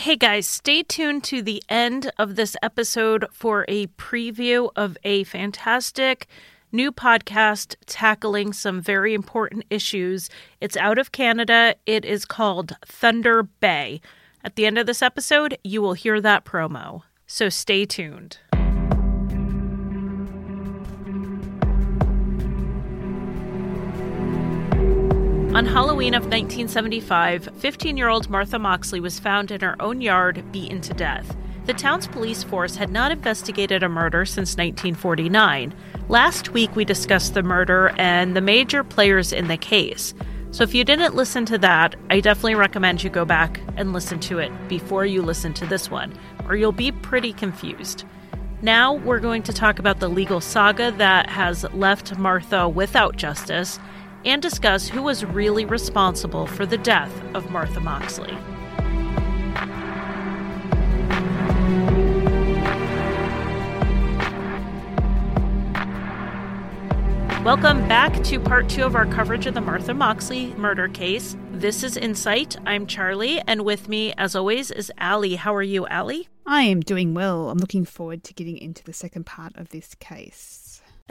Hey guys, stay tuned to the end of this episode for a preview of a fantastic new podcast tackling some very important issues. It's out of Canada. It is called Thunder Bay. At the end of this episode, you will hear that promo. So stay tuned. On Halloween of 1975, 15 year old Martha Moxley was found in her own yard, beaten to death. The town's police force had not investigated a murder since 1949. Last week, we discussed the murder and the major players in the case. So if you didn't listen to that, I definitely recommend you go back and listen to it before you listen to this one, or you'll be pretty confused. Now we're going to talk about the legal saga that has left Martha without justice and discuss who was really responsible for the death of Martha Moxley. Welcome back to part two of our coverage of the Martha Moxley murder case. This is Insight. I'm Charlie, and with me, as always, is Allie. How are you, Allie? I am doing well. I'm looking forward to getting into the second part of this case.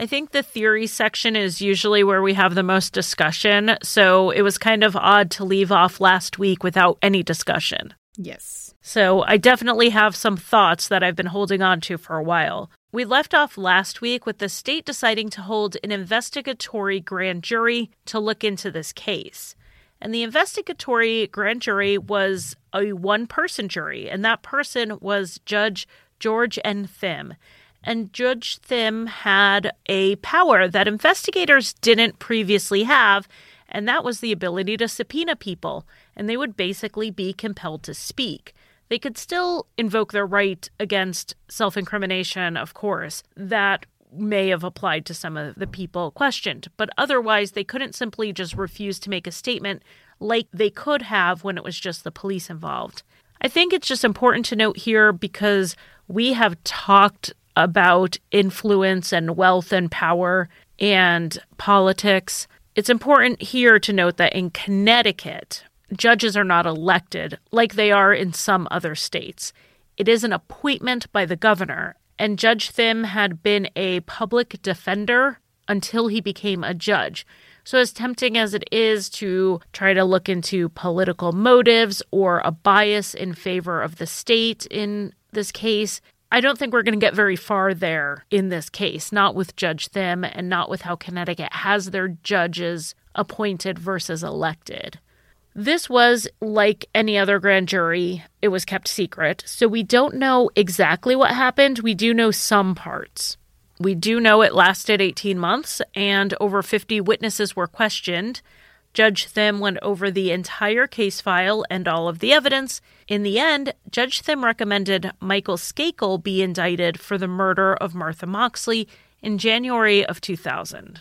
I think the theory section is usually where we have the most discussion. So it was kind of odd to leave off last week without any discussion. Yes. So I definitely have some thoughts that I've been holding on to for a while. We left off last week with the state deciding to hold an investigatory grand jury to look into this case. And the investigatory grand jury was a one person jury, and that person was Judge George N. Thim. And Judge Thim had a power that investigators didn't previously have, and that was the ability to subpoena people, and they would basically be compelled to speak. They could still invoke their right against self incrimination, of course. That may have applied to some of the people questioned, but otherwise, they couldn't simply just refuse to make a statement like they could have when it was just the police involved. I think it's just important to note here because we have talked about influence and wealth and power and politics. It's important here to note that in Connecticut, judges are not elected like they are in some other states. It is an appointment by the governor, and Judge Thim had been a public defender until he became a judge. So, as tempting as it is to try to look into political motives or a bias in favor of the state in this case, I don't think we're going to get very far there in this case, not with Judge Thim and not with how Connecticut has their judges appointed versus elected. This was like any other grand jury, it was kept secret, so we don't know exactly what happened. We do know some parts. We do know it lasted 18 months and over 50 witnesses were questioned. Judge Thim went over the entire case file and all of the evidence. In the end, Judge Thim recommended Michael Skakel be indicted for the murder of Martha Moxley in January of 2000.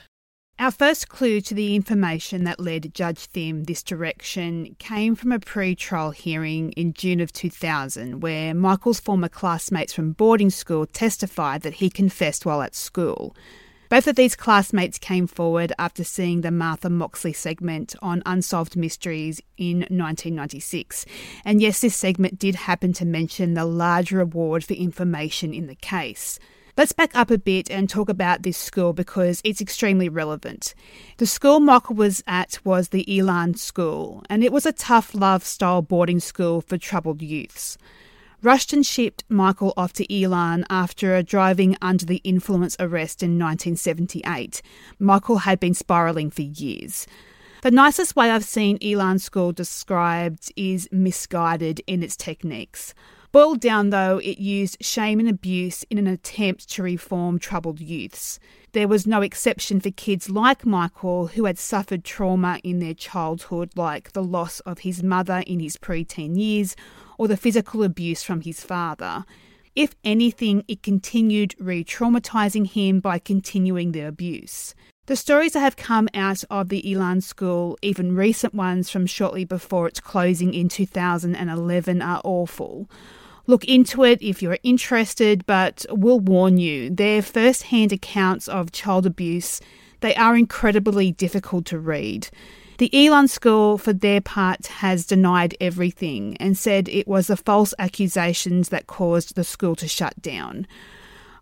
Our first clue to the information that led Judge Thim this direction came from a pre trial hearing in June of 2000, where Michael's former classmates from boarding school testified that he confessed while at school. Both of these classmates came forward after seeing the Martha Moxley segment on Unsolved Mysteries in 1996. And yes, this segment did happen to mention the large reward for information in the case. Let's back up a bit and talk about this school because it's extremely relevant. The school Michael was at was the Elan School, and it was a tough love style boarding school for troubled youths. Rushton shipped Michael off to Elan after a driving under the influence arrest in 1978. Michael had been spiralling for years. The nicest way I've seen Elan School described is misguided in its techniques. Boiled down, though, it used shame and abuse in an attempt to reform troubled youths. There was no exception for kids like Michael who had suffered trauma in their childhood, like the loss of his mother in his preteen years or the physical abuse from his father. If anything, it continued re traumatizing him by continuing the abuse. The stories that have come out of the Elan School, even recent ones from shortly before its closing in 2011, are awful. Look into it if you're interested, but we'll warn you, they're first hand accounts of child abuse. They are incredibly difficult to read. The Elan School, for their part, has denied everything and said it was the false accusations that caused the school to shut down.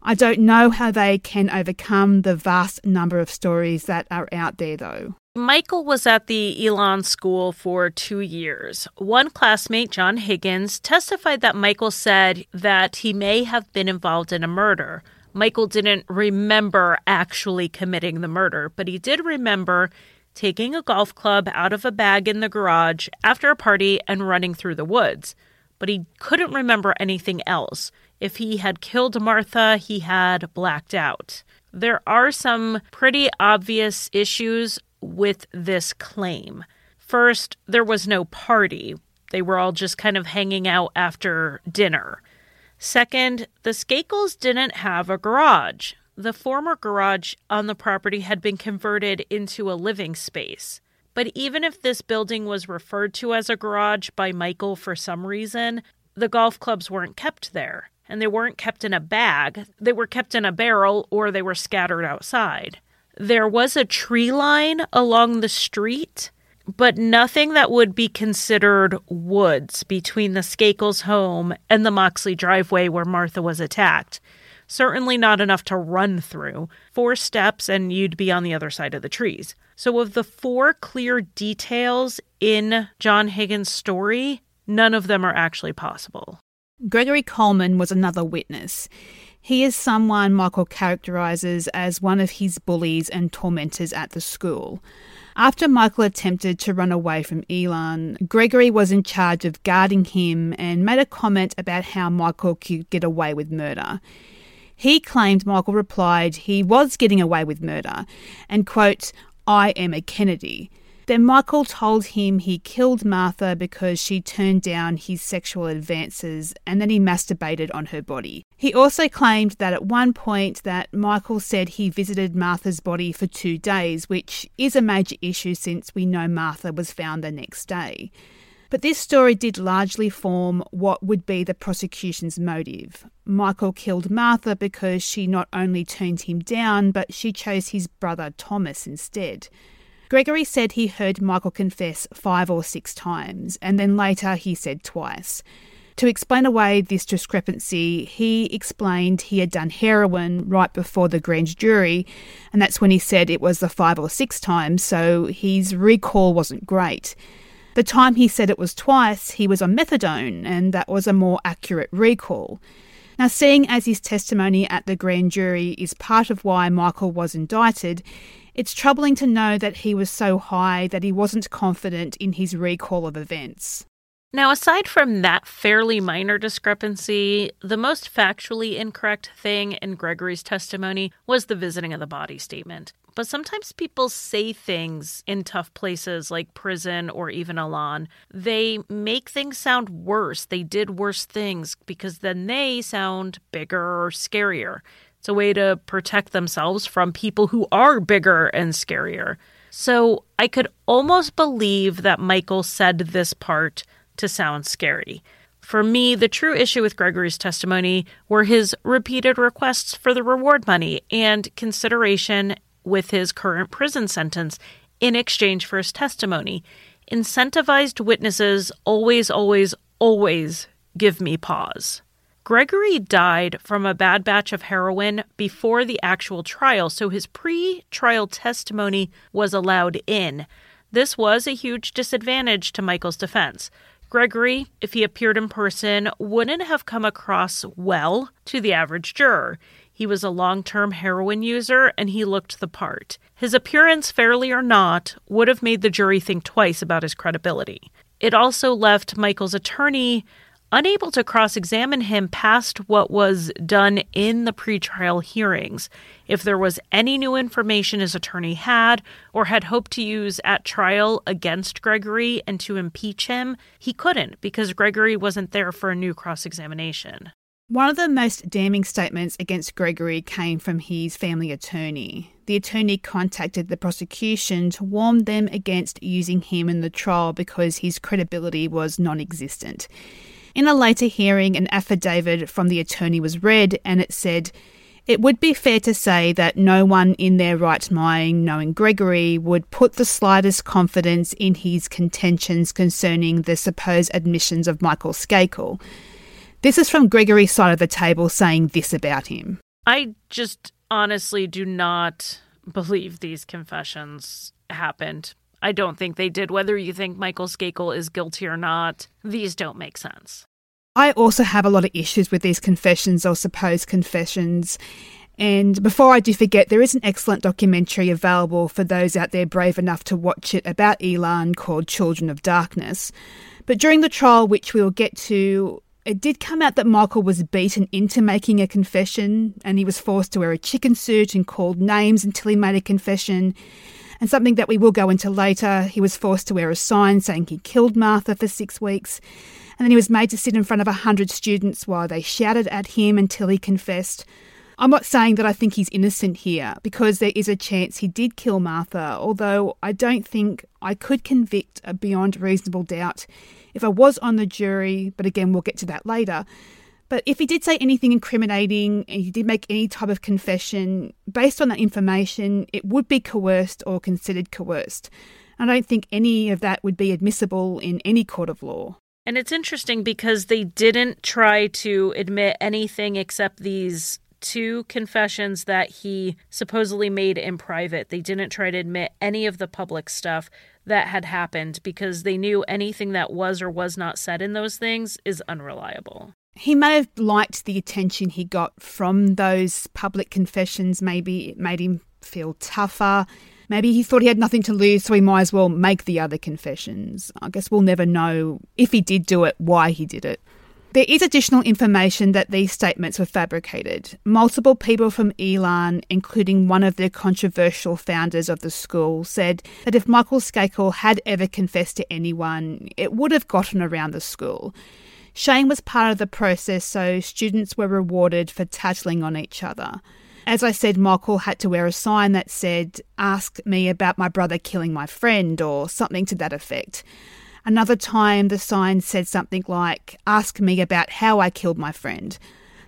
I don't know how they can overcome the vast number of stories that are out there, though. Michael was at the Elan School for two years. One classmate, John Higgins, testified that Michael said that he may have been involved in a murder. Michael didn't remember actually committing the murder, but he did remember taking a golf club out of a bag in the garage after a party and running through the woods. But he couldn't remember anything else. If he had killed Martha, he had blacked out. There are some pretty obvious issues with this claim. First, there was no party. They were all just kind of hanging out after dinner. Second, the Skakels didn't have a garage. The former garage on the property had been converted into a living space. But even if this building was referred to as a garage by Michael for some reason, the golf clubs weren't kept there. And they weren't kept in a bag, they were kept in a barrel or they were scattered outside. There was a tree line along the street, but nothing that would be considered woods between the Skakels home and the Moxley driveway where Martha was attacked. Certainly not enough to run through. Four steps and you'd be on the other side of the trees. So, of the four clear details in John Higgins' story, none of them are actually possible. Gregory Coleman was another witness. He is someone Michael characterises as one of his bullies and tormentors at the school. After Michael attempted to run away from Elan, Gregory was in charge of guarding him and made a comment about how Michael could get away with murder. He claimed Michael replied he was getting away with murder and, quote, I am a Kennedy. Then Michael told him he killed Martha because she turned down his sexual advances and then he masturbated on her body. He also claimed that at one point that Michael said he visited Martha's body for 2 days, which is a major issue since we know Martha was found the next day. But this story did largely form what would be the prosecution's motive. Michael killed Martha because she not only turned him down, but she chose his brother Thomas instead. Gregory said he heard Michael confess five or six times, and then later he said twice. To explain away this discrepancy, he explained he had done heroin right before the grand jury, and that's when he said it was the five or six times, so his recall wasn't great. The time he said it was twice, he was on methadone, and that was a more accurate recall. Now, seeing as his testimony at the grand jury is part of why Michael was indicted, it's troubling to know that he was so high that he wasn't confident in his recall of events. Now, aside from that fairly minor discrepancy, the most factually incorrect thing in Gregory's testimony was the visiting of the body statement. But sometimes people say things in tough places like prison or even Elan. They make things sound worse. They did worse things because then they sound bigger or scarier. It's a way to protect themselves from people who are bigger and scarier. So I could almost believe that Michael said this part to sound scary. For me, the true issue with Gregory's testimony were his repeated requests for the reward money and consideration with his current prison sentence in exchange for his testimony. Incentivized witnesses always, always, always give me pause. Gregory died from a bad batch of heroin before the actual trial, so his pre trial testimony was allowed in. This was a huge disadvantage to Michael's defense. Gregory, if he appeared in person, wouldn't have come across well to the average juror. He was a long term heroin user and he looked the part. His appearance, fairly or not, would have made the jury think twice about his credibility. It also left Michael's attorney unable to cross examine him past what was done in the pretrial hearings. If there was any new information his attorney had or had hoped to use at trial against Gregory and to impeach him, he couldn't because Gregory wasn't there for a new cross examination. One of the most damning statements against Gregory came from his family attorney. The attorney contacted the prosecution to warn them against using him in the trial because his credibility was non existent. In a later hearing, an affidavit from the attorney was read and it said, It would be fair to say that no one in their right mind, knowing Gregory, would put the slightest confidence in his contentions concerning the supposed admissions of Michael Skakel. This is from Gregory's side of the table saying this about him. I just honestly do not believe these confessions happened. I don't think they did. Whether you think Michael Skakel is guilty or not, these don't make sense. I also have a lot of issues with these confessions or supposed confessions. And before I do forget, there is an excellent documentary available for those out there brave enough to watch it about Elan called Children of Darkness. But during the trial, which we'll get to, it did come out that Michael was beaten into making a confession and he was forced to wear a chicken suit and called names until he made a confession. And something that we will go into later, he was forced to wear a sign saying he killed Martha for six weeks. And then he was made to sit in front of a hundred students while they shouted at him until he confessed. I'm not saying that I think he's innocent here, because there is a chance he did kill Martha, although I don't think I could convict a beyond reasonable doubt if I was on the jury, but again, we'll get to that later. But if he did say anything incriminating and he did make any type of confession, based on that information, it would be coerced or considered coerced. I don't think any of that would be admissible in any court of law. And it's interesting because they didn't try to admit anything except these two confessions that he supposedly made in private. They didn't try to admit any of the public stuff that had happened because they knew anything that was or was not said in those things is unreliable. He may have liked the attention he got from those public confessions. Maybe it made him feel tougher. Maybe he thought he had nothing to lose, so he might as well make the other confessions. I guess we'll never know if he did do it, why he did it. There is additional information that these statements were fabricated. Multiple people from Elan, including one of the controversial founders of the school, said that if Michael Skakel had ever confessed to anyone, it would have gotten around the school. Shane was part of the process, so students were rewarded for tattling on each other. As I said, Michael had to wear a sign that said, Ask me about my brother killing my friend, or something to that effect. Another time, the sign said something like, Ask me about how I killed my friend.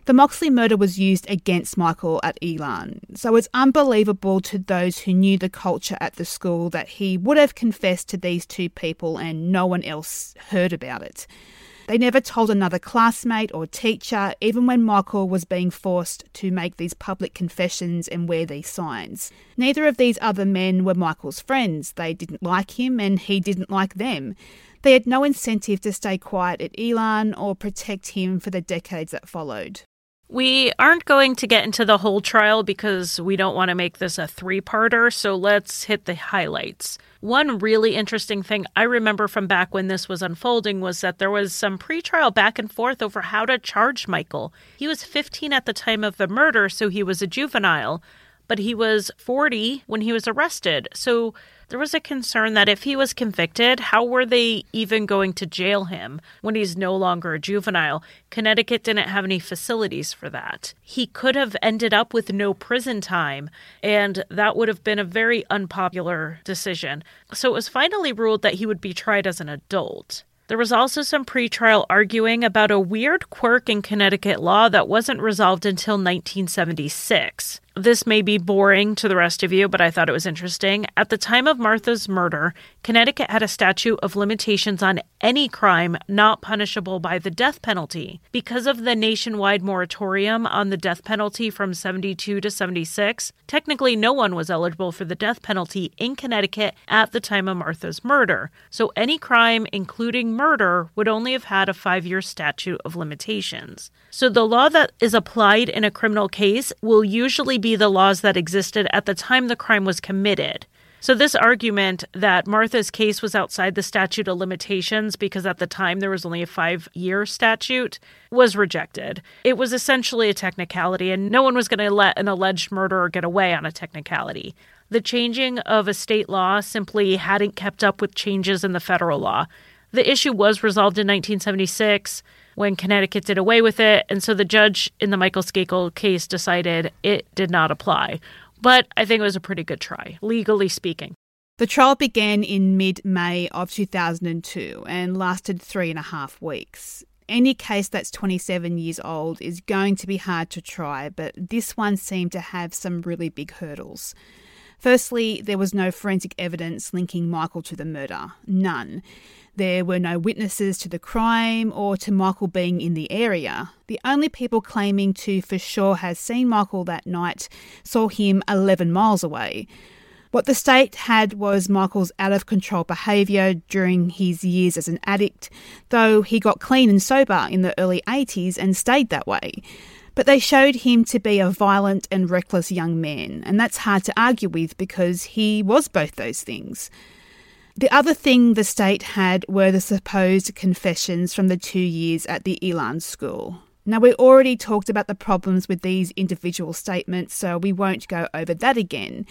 The Moxley murder was used against Michael at Elan, so it's unbelievable to those who knew the culture at the school that he would have confessed to these two people and no one else heard about it. They never told another classmate or teacher, even when Michael was being forced to make these public confessions and wear these signs. Neither of these other men were Michael's friends. They didn't like him and he didn't like them. They had no incentive to stay quiet at Elan or protect him for the decades that followed. We aren't going to get into the whole trial because we don't want to make this a three parter, so let's hit the highlights. One really interesting thing I remember from back when this was unfolding was that there was some pretrial back and forth over how to charge Michael. He was 15 at the time of the murder, so he was a juvenile, but he was 40 when he was arrested. So there was a concern that if he was convicted, how were they even going to jail him when he's no longer a juvenile? Connecticut didn't have any facilities for that. He could have ended up with no prison time, and that would have been a very unpopular decision. So it was finally ruled that he would be tried as an adult. There was also some pretrial arguing about a weird quirk in Connecticut law that wasn't resolved until 1976. This may be boring to the rest of you, but I thought it was interesting. At the time of Martha's murder, Connecticut had a statute of limitations on any crime not punishable by the death penalty. Because of the nationwide moratorium on the death penalty from 72 to 76, technically no one was eligible for the death penalty in Connecticut at the time of Martha's murder. So any crime, including murder, would only have had a five year statute of limitations. So the law that is applied in a criminal case will usually be the laws that existed at the time the crime was committed. So, this argument that Martha's case was outside the statute of limitations because at the time there was only a five year statute was rejected. It was essentially a technicality, and no one was going to let an alleged murderer get away on a technicality. The changing of a state law simply hadn't kept up with changes in the federal law. The issue was resolved in 1976 when Connecticut did away with it. And so the judge in the Michael Skakel case decided it did not apply. But I think it was a pretty good try, legally speaking. The trial began in mid May of 2002 and lasted three and a half weeks. any case that's 27 years old is going to be hard to try, but this one seemed to have some really big hurdles. Firstly, there was no forensic evidence linking Michael to the murder. None. There were no witnesses to the crime or to Michael being in the area. The only people claiming to for sure have seen Michael that night saw him 11 miles away. What the state had was Michael's out of control behaviour during his years as an addict, though he got clean and sober in the early 80s and stayed that way. But they showed him to be a violent and reckless young man, and that's hard to argue with because he was both those things. The other thing the state had were the supposed confessions from the two years at the Elan school. Now, we already talked about the problems with these individual statements, so we won't go over that again.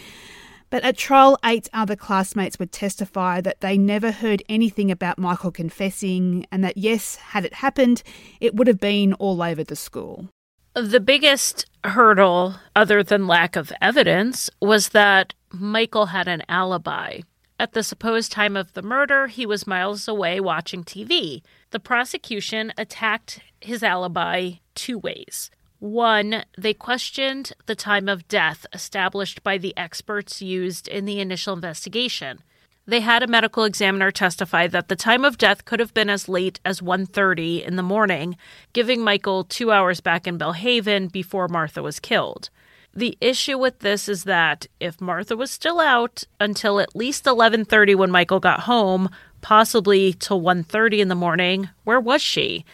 But at trial, eight other classmates would testify that they never heard anything about Michael confessing, and that yes, had it happened, it would have been all over the school. The biggest hurdle, other than lack of evidence, was that Michael had an alibi. At the supposed time of the murder, he was miles away watching TV. The prosecution attacked his alibi two ways. One, they questioned the time of death established by the experts used in the initial investigation. They had a medical examiner testify that the time of death could have been as late as 1:30 in the morning, giving Michael 2 hours back in Belle Haven before Martha was killed. The issue with this is that if Martha was still out until at least 11:30 when Michael got home, possibly till 1:30 in the morning, where was she?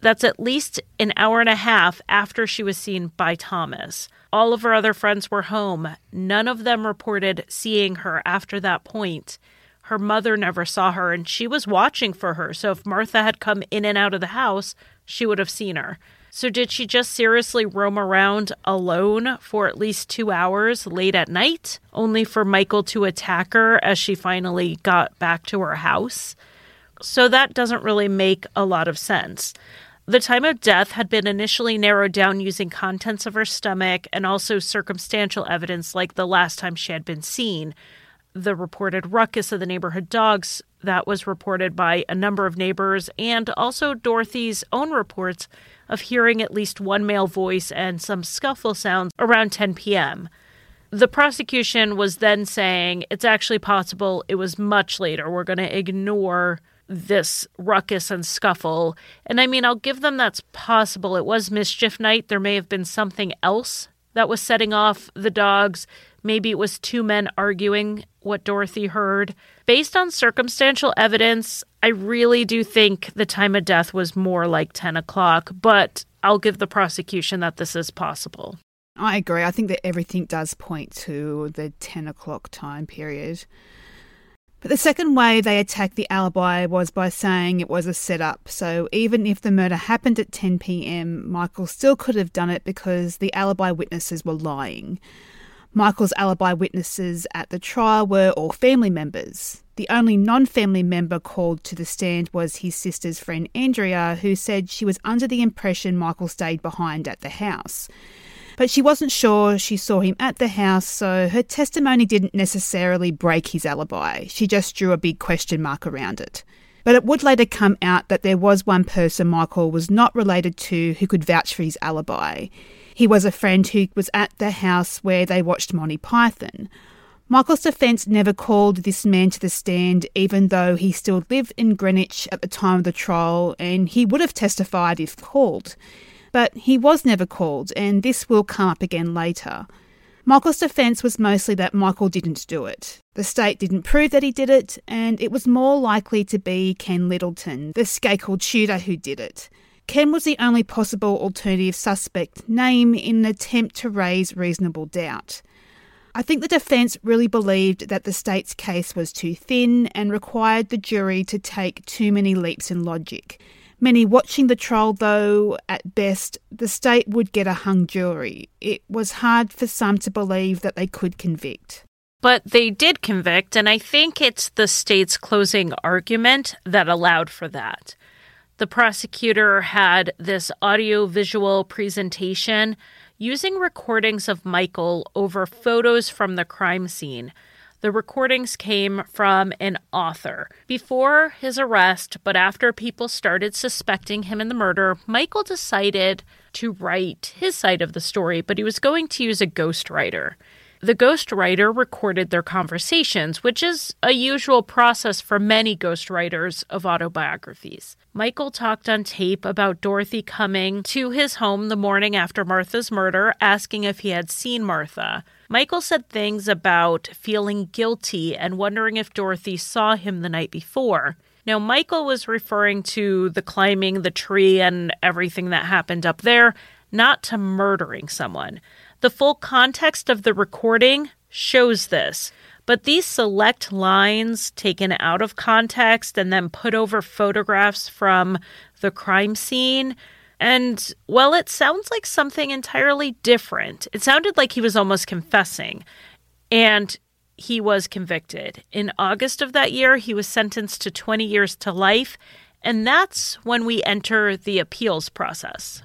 That's at least an hour and a half after she was seen by Thomas. All of her other friends were home. None of them reported seeing her after that point her mother never saw her and she was watching for her. So if Martha had come in and out of the house, she would have seen her. So did she just seriously roam around alone for at least two hours late at night, only for Michael to attack her as she finally got back to her house? So that doesn't really make a lot of sense. The time of death had been initially narrowed down using contents of her stomach and also circumstantial evidence like the last time she had been seen, the reported ruckus of the neighborhood dogs that was reported by a number of neighbors and also Dorothy's own reports of hearing at least one male voice and some scuffle sounds around 10 p.m. The prosecution was then saying it's actually possible it was much later. We're going to ignore this ruckus and scuffle. And I mean, I'll give them that's possible. It was mischief night. There may have been something else that was setting off the dogs. Maybe it was two men arguing what Dorothy heard. Based on circumstantial evidence, I really do think the time of death was more like 10 o'clock, but I'll give the prosecution that this is possible. I agree. I think that everything does point to the 10 o'clock time period. But the second way they attacked the alibi was by saying it was a setup. So even if the murder happened at 10 pm, Michael still could have done it because the alibi witnesses were lying. Michael's alibi witnesses at the trial were all family members. The only non family member called to the stand was his sister's friend Andrea, who said she was under the impression Michael stayed behind at the house. But she wasn't sure she saw him at the house, so her testimony didn't necessarily break his alibi. She just drew a big question mark around it. But it would later come out that there was one person Michael was not related to who could vouch for his alibi. He was a friend who was at the house where they watched Monty Python. Michael's defence never called this man to the stand, even though he still lived in Greenwich at the time of the trial, and he would have testified if called. But he was never called, and this will come up again later. Michael's defence was mostly that Michael didn't do it. The state didn't prove that he did it, and it was more likely to be Ken Littleton, the Skakel shooter, who did it. Ken was the only possible alternative suspect name in an attempt to raise reasonable doubt. I think the defence really believed that the state's case was too thin and required the jury to take too many leaps in logic. Many watching the trial, though, at best, the state would get a hung jury. It was hard for some to believe that they could convict. But they did convict, and I think it's the state's closing argument that allowed for that the prosecutor had this audio visual presentation using recordings of Michael over photos from the crime scene. The recordings came from an author. Before his arrest, but after people started suspecting him in the murder, Michael decided to write his side of the story, but he was going to use a ghostwriter. The ghostwriter recorded their conversations, which is a usual process for many ghostwriters of autobiographies. Michael talked on tape about Dorothy coming to his home the morning after Martha's murder, asking if he had seen Martha. Michael said things about feeling guilty and wondering if Dorothy saw him the night before. Now, Michael was referring to the climbing the tree and everything that happened up there, not to murdering someone. The full context of the recording shows this, but these select lines taken out of context and then put over photographs from the crime scene. And, well, it sounds like something entirely different. It sounded like he was almost confessing. And he was convicted. In August of that year, he was sentenced to 20 years to life. And that's when we enter the appeals process.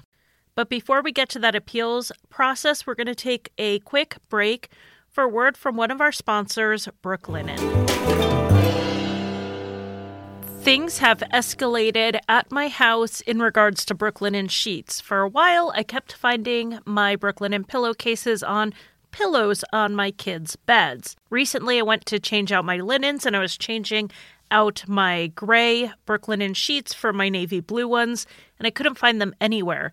But before we get to that appeals process, we're going to take a quick break for word from one of our sponsors, Brooklinen. Things have escalated at my house in regards to Brooklinen sheets. For a while, I kept finding my Brooklinen pillowcases on pillows on my kids' beds. Recently, I went to change out my linens and I was changing out my gray Brooklinen sheets for my navy blue ones, and I couldn't find them anywhere.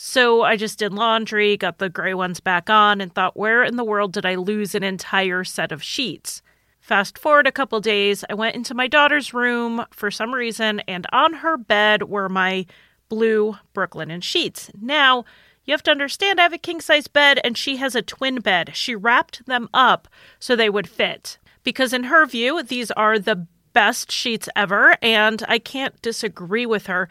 So I just did laundry, got the gray ones back on, and thought, where in the world did I lose an entire set of sheets? Fast forward a couple days, I went into my daughter's room for some reason, and on her bed were my blue Brooklinen sheets. Now, you have to understand, I have a king size bed and she has a twin bed. She wrapped them up so they would fit. Because in her view, these are the best sheets ever, and I can't disagree with her.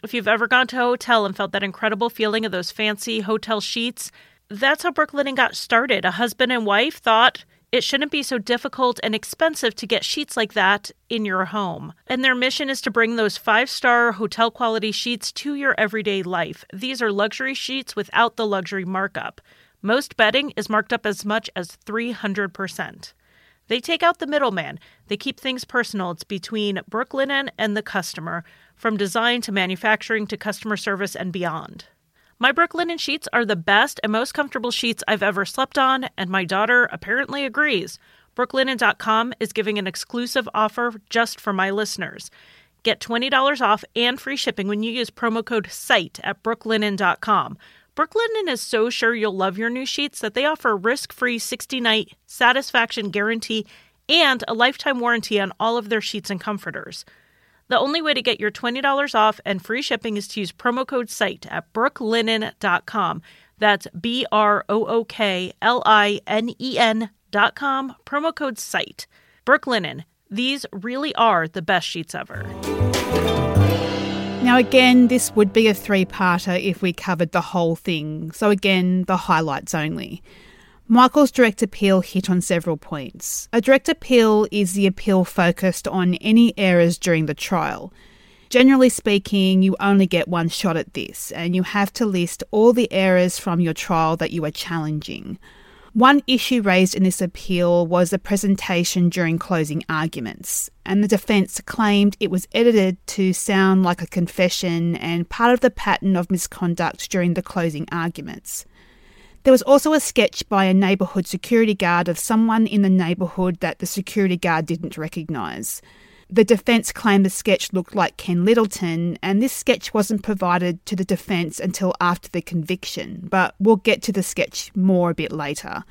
If you've ever gone to a hotel and felt that incredible feeling of those fancy hotel sheets, that's how Brooklinen got started. A husband and wife thought it shouldn't be so difficult and expensive to get sheets like that in your home. And their mission is to bring those five star hotel quality sheets to your everyday life. These are luxury sheets without the luxury markup. Most bedding is marked up as much as 300%. They take out the middleman. They keep things personal. It's between Brooklinen and the customer from design to manufacturing to customer service and beyond. My Brooklinen sheets are the best and most comfortable sheets I've ever slept on, and my daughter apparently agrees. Brooklinen.com is giving an exclusive offer just for my listeners. Get $20 off and free shipping when you use promo code SITE at brooklinen.com. Brooklinen is so sure you'll love your new sheets that they offer a risk free 60 night satisfaction guarantee and a lifetime warranty on all of their sheets and comforters. The only way to get your $20 off and free shipping is to use promo code SITE at brooklinen.com. That's B R O O K L I N E N.com, promo code SITE. Brooklinen, these really are the best sheets ever. Now, again, this would be a three parter if we covered the whole thing, so again, the highlights only. Michael's direct appeal hit on several points. A direct appeal is the appeal focused on any errors during the trial. Generally speaking, you only get one shot at this, and you have to list all the errors from your trial that you are challenging. One issue raised in this appeal was the presentation during closing arguments, and the defence claimed it was edited to sound like a confession and part of the pattern of misconduct during the closing arguments. There was also a sketch by a neighbourhood security guard of someone in the neighbourhood that the security guard didn't recognise. The defence claimed the sketch looked like Ken Littleton, and this sketch wasn't provided to the defence until after the conviction, but we'll get to the sketch more a bit later.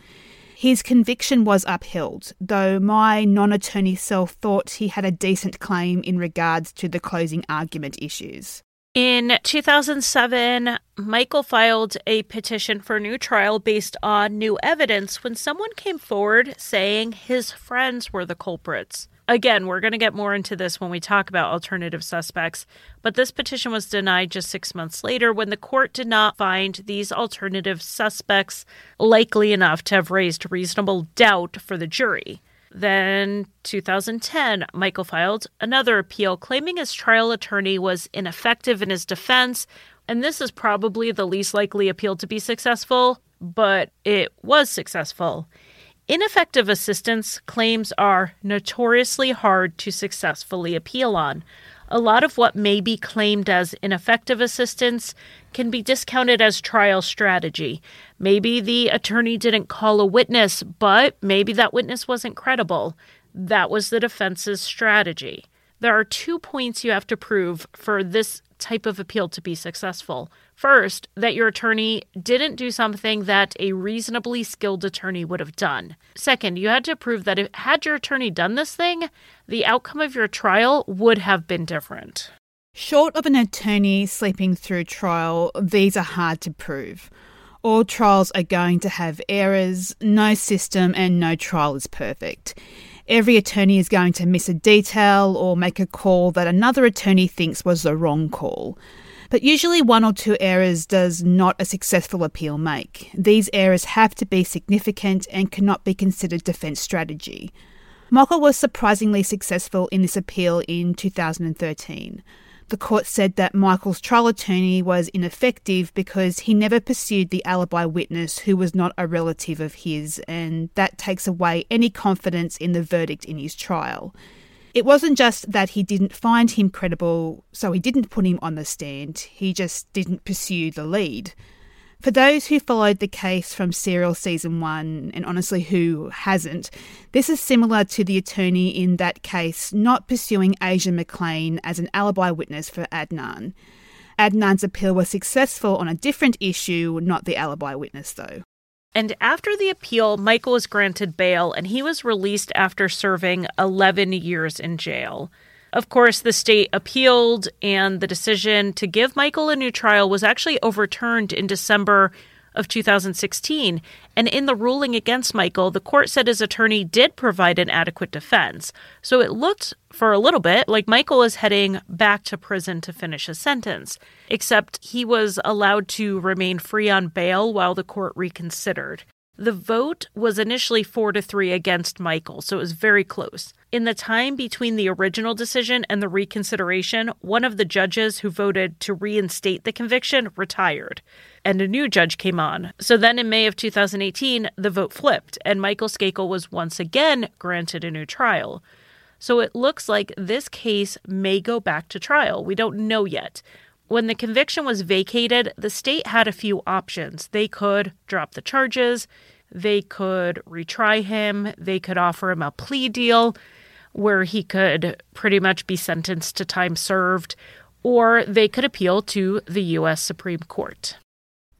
His conviction was upheld, though my non attorney self thought he had a decent claim in regards to the closing argument issues. In 2007, Michael filed a petition for a new trial based on new evidence when someone came forward saying his friends were the culprits. Again, we're going to get more into this when we talk about alternative suspects, but this petition was denied just six months later when the court did not find these alternative suspects likely enough to have raised reasonable doubt for the jury. Then, 2010, Michael filed another appeal claiming his trial attorney was ineffective in his defense. And this is probably the least likely appeal to be successful, but it was successful. Ineffective assistance claims are notoriously hard to successfully appeal on. A lot of what may be claimed as ineffective assistance can be discounted as trial strategy. Maybe the attorney didn't call a witness, but maybe that witness wasn't credible. That was the defense's strategy. There are two points you have to prove for this type of appeal to be successful. First, that your attorney didn't do something that a reasonably skilled attorney would have done. Second, you had to prove that if had your attorney done this thing, the outcome of your trial would have been different. Short of an attorney sleeping through trial, these are hard to prove. All trials are going to have errors, no system and no trial is perfect. Every attorney is going to miss a detail or make a call that another attorney thinks was the wrong call. But usually, one or two errors does not a successful appeal make. These errors have to be significant and cannot be considered defence strategy. Michael was surprisingly successful in this appeal in 2013. The court said that Michael's trial attorney was ineffective because he never pursued the alibi witness who was not a relative of his, and that takes away any confidence in the verdict in his trial. It wasn't just that he didn't find him credible, so he didn't put him on the stand, he just didn't pursue the lead. For those who followed the case from Serial Season 1, and honestly who hasn't, this is similar to the attorney in that case not pursuing Asia McClain as an alibi witness for Adnan. Adnan's appeal was successful on a different issue, not the alibi witness, though. And after the appeal, Michael was granted bail and he was released after serving 11 years in jail. Of course, the state appealed, and the decision to give Michael a new trial was actually overturned in December of 2016. And in the ruling against Michael, the court said his attorney did provide an adequate defense. So it looked for a little bit like Michael is heading back to prison to finish his sentence, except he was allowed to remain free on bail while the court reconsidered. The vote was initially 4 to 3 against Michael, so it was very close. In the time between the original decision and the reconsideration, one of the judges who voted to reinstate the conviction retired, and a new judge came on. So then in May of 2018, the vote flipped, and Michael Skakel was once again granted a new trial. So it looks like this case may go back to trial. We don't know yet. When the conviction was vacated, the state had a few options. They could drop the charges, they could retry him, they could offer him a plea deal where he could pretty much be sentenced to time served, or they could appeal to the U.S. Supreme Court.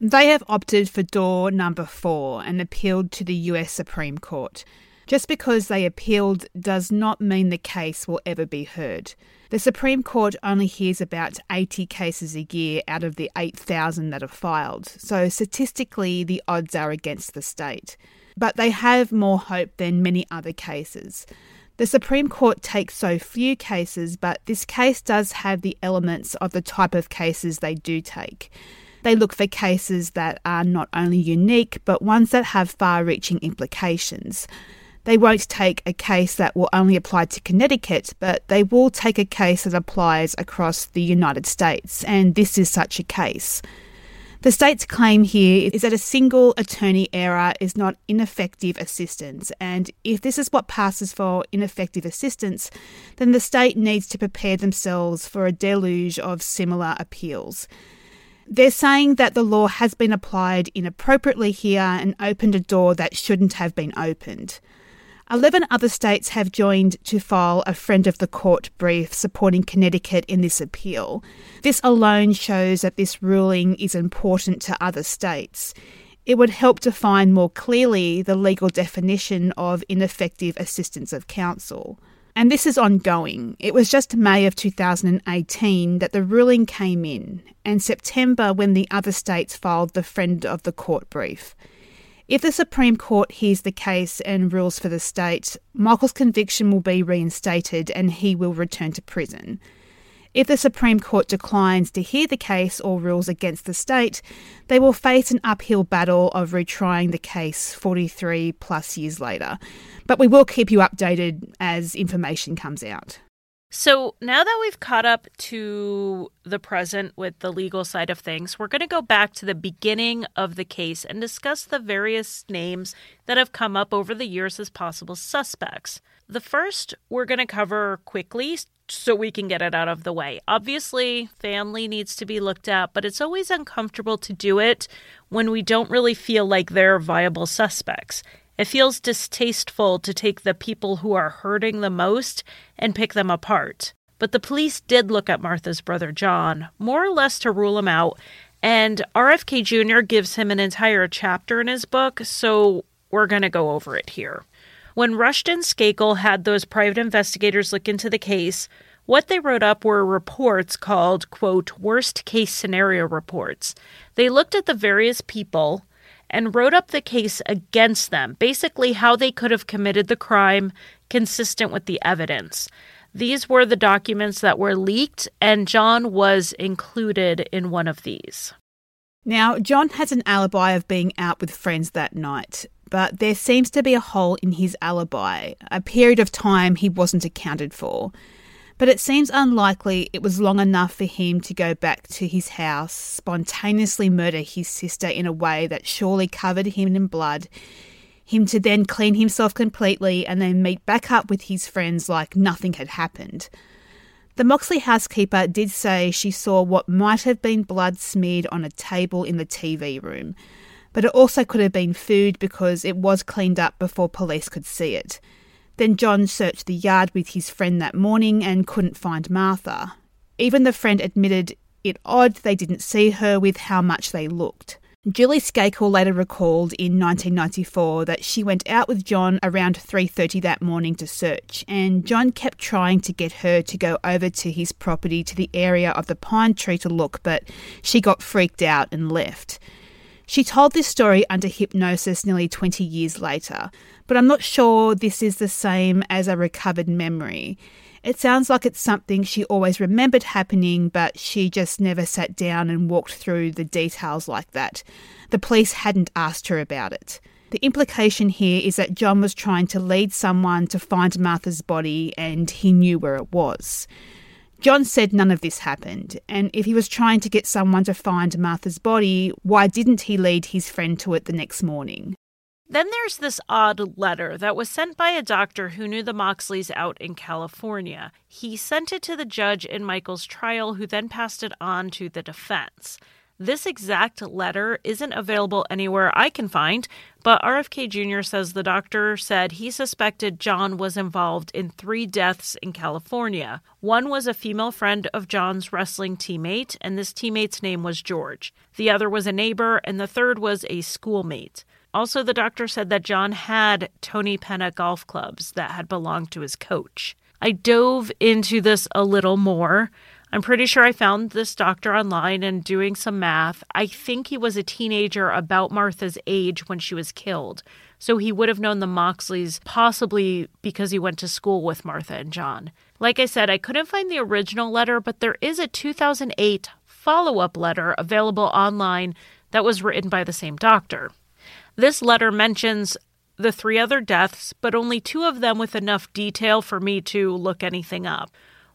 They have opted for door number four and appealed to the US Supreme Court. Just because they appealed does not mean the case will ever be heard. The Supreme Court only hears about 80 cases a year out of the 8,000 that are filed, so statistically the odds are against the state. But they have more hope than many other cases. The Supreme Court takes so few cases, but this case does have the elements of the type of cases they do take. They look for cases that are not only unique, but ones that have far reaching implications. They won't take a case that will only apply to Connecticut, but they will take a case that applies across the United States, and this is such a case. The state's claim here is that a single attorney error is not ineffective assistance, and if this is what passes for ineffective assistance, then the state needs to prepare themselves for a deluge of similar appeals. They're saying that the law has been applied inappropriately here and opened a door that shouldn't have been opened. 11 other states have joined to file a friend of the court brief supporting Connecticut in this appeal. This alone shows that this ruling is important to other states. It would help define more clearly the legal definition of ineffective assistance of counsel. And this is ongoing. It was just May of 2018 that the ruling came in, and September when the other states filed the friend of the court brief. If the Supreme Court hears the case and rules for the state, Michael's conviction will be reinstated and he will return to prison. If the Supreme Court declines to hear the case or rules against the state, they will face an uphill battle of retrying the case 43 plus years later. But we will keep you updated as information comes out. So now that we've caught up to the present with the legal side of things, we're going to go back to the beginning of the case and discuss the various names that have come up over the years as possible suspects. The first we're going to cover quickly so we can get it out of the way. Obviously, family needs to be looked at, but it's always uncomfortable to do it when we don't really feel like they're viable suspects. It feels distasteful to take the people who are hurting the most and pick them apart. But the police did look at Martha's brother John, more or less to rule him out, and RFK Jr. gives him an entire chapter in his book, so we're going to go over it here. When Rushton Skakel had those private investigators look into the case, what they wrote up were reports called, quote, worst case scenario reports. They looked at the various people and wrote up the case against them, basically, how they could have committed the crime consistent with the evidence. These were the documents that were leaked, and John was included in one of these. Now, John has an alibi of being out with friends that night, but there seems to be a hole in his alibi, a period of time he wasn't accounted for but it seems unlikely it was long enough for him to go back to his house, spontaneously murder his sister in a way that surely covered him in blood, him to then clean himself completely and then meet back up with his friends like nothing had happened. The Moxley housekeeper did say she saw what might have been blood smeared on a table in the TV room, but it also could have been food because it was cleaned up before police could see it. Then John searched the yard with his friend that morning and couldn't find Martha. Even the friend admitted it odd they didn't see her with how much they looked. Julie Skakel later recalled in 1994 that she went out with John around 3:30 that morning to search and John kept trying to get her to go over to his property to the area of the pine tree to look but she got freaked out and left. She told this story under hypnosis nearly 20 years later, but I'm not sure this is the same as a recovered memory. It sounds like it's something she always remembered happening, but she just never sat down and walked through the details like that. The police hadn't asked her about it. The implication here is that John was trying to lead someone to find Martha's body and he knew where it was. John said none of this happened, and if he was trying to get someone to find Martha's body, why didn't he lead his friend to it the next morning? Then there's this odd letter that was sent by a doctor who knew the Moxleys out in California. He sent it to the judge in Michael's trial, who then passed it on to the defense. This exact letter isn't available anywhere I can find, but RFK Jr. says the doctor said he suspected John was involved in three deaths in California. One was a female friend of John's wrestling teammate, and this teammate's name was George. The other was a neighbor, and the third was a schoolmate. Also, the doctor said that John had Toney Penna golf clubs that had belonged to his coach. I dove into this a little more. I'm pretty sure I found this doctor online and doing some math. I think he was a teenager about Martha's age when she was killed. So he would have known the Moxleys possibly because he went to school with Martha and John. Like I said, I couldn't find the original letter, but there is a 2008 follow up letter available online that was written by the same doctor. This letter mentions the three other deaths, but only two of them with enough detail for me to look anything up.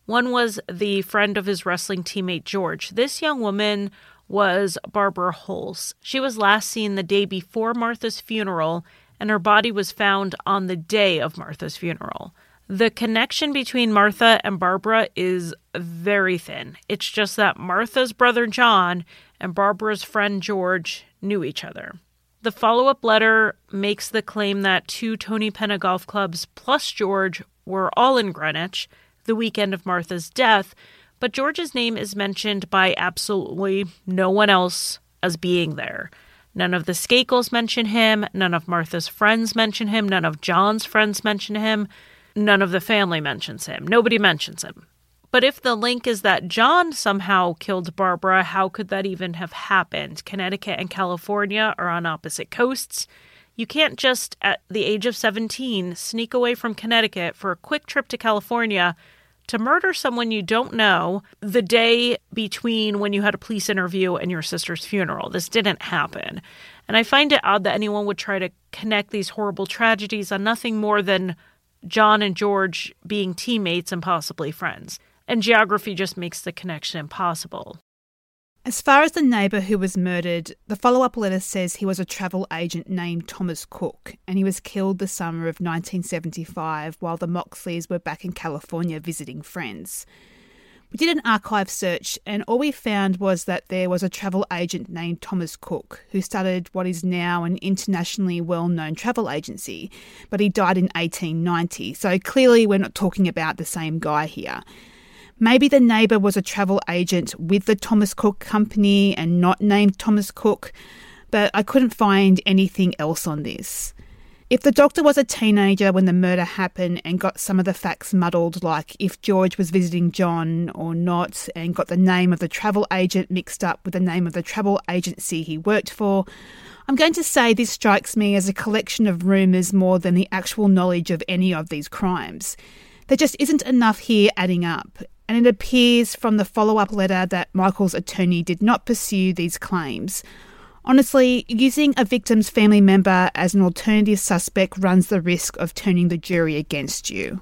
One was the friend of his wrestling teammate George. This young woman was Barbara Holz. She was last seen the day before Martha's funeral, and her body was found on the day of Martha's funeral. The connection between Martha and Barbara is very thin. It's just that Martha's brother John and Barbara's friend George knew each other. The follow up letter makes the claim that two Toney Penna golf clubs plus George were all in Greenwich the weekend of Martha's death, but George's name is mentioned by absolutely no one else as being there. None of the Skakels mention him, none of Martha's friends mention him, none of John's friends mention him, none of the family mentions him. Nobody mentions him. But if the link is that John somehow killed Barbara, how could that even have happened? Connecticut and California are on opposite coasts. You can't just, at the age of 17, sneak away from Connecticut for a quick trip to California to murder someone you don't know the day between when you had a police interview and your sister's funeral. This didn't happen. And I find it odd that anyone would try to connect these horrible tragedies on nothing more than John and George being teammates and possibly friends. And geography just makes the connection impossible. As far as the neighbour who was murdered, the follow up letter says he was a travel agent named Thomas Cook and he was killed the summer of 1975 while the Moxleys were back in California visiting friends. We did an archive search, and all we found was that there was a travel agent named Thomas Cook who started what is now an internationally well known travel agency, but he died in 1890, so clearly we're not talking about the same guy here. Maybe the neighbour was a travel agent with the Thomas Cook Company and not named Thomas Cook, but I couldn't find anything else on this. If the doctor was a teenager when the murder happened and got some of the facts muddled, like if George was visiting John or not, and got the name of the travel agent mixed up with the name of the travel agency he worked for, I'm going to say this strikes me as a collection of rumours more than the actual knowledge of any of these crimes. There just isn't enough here adding up, and it appears from the follow up letter that Michael's attorney did not pursue these claims. Honestly, using a victim's family member as an alternative suspect runs the risk of turning the jury against you.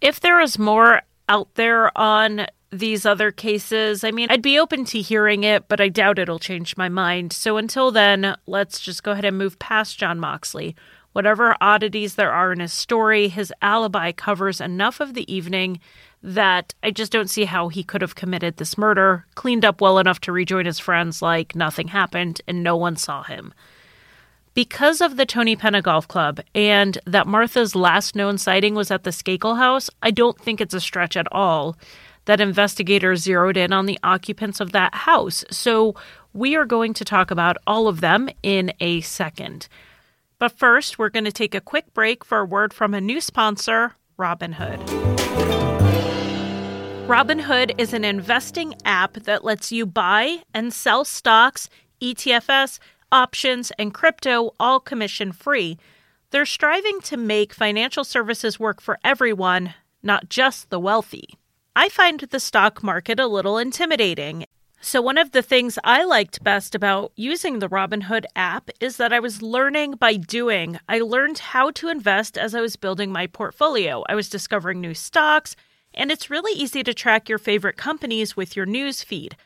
If there is more out there on these other cases, I mean, I'd be open to hearing it, but I doubt it'll change my mind. So until then, let's just go ahead and move past John Moxley. Whatever oddities there are in his story, his alibi covers enough of the evening that I just don't see how he could have committed this murder, cleaned up well enough to rejoin his friends like nothing happened and no one saw him. Because of the Toney Penna Golf Club and that Martha's last known sighting was at the Skakel house, I don't think it's a stretch at all that investigators zeroed in on the occupants of that house. So we are going to talk about all of them in a second. But first, we're going to take a quick break for a word from a new sponsor, Robinhood. Robinhood is an investing app that lets you buy and sell stocks, ETFs, options, and crypto all commission free. They're striving to make financial services work for everyone, not just the wealthy. I find the stock market a little intimidating. So, one of the things I liked best about using the Robinhood app is that I was learning by doing. I learned how to invest as I was building my portfolio. I was discovering new stocks and it's really easy to track your favorite companies with your news feed.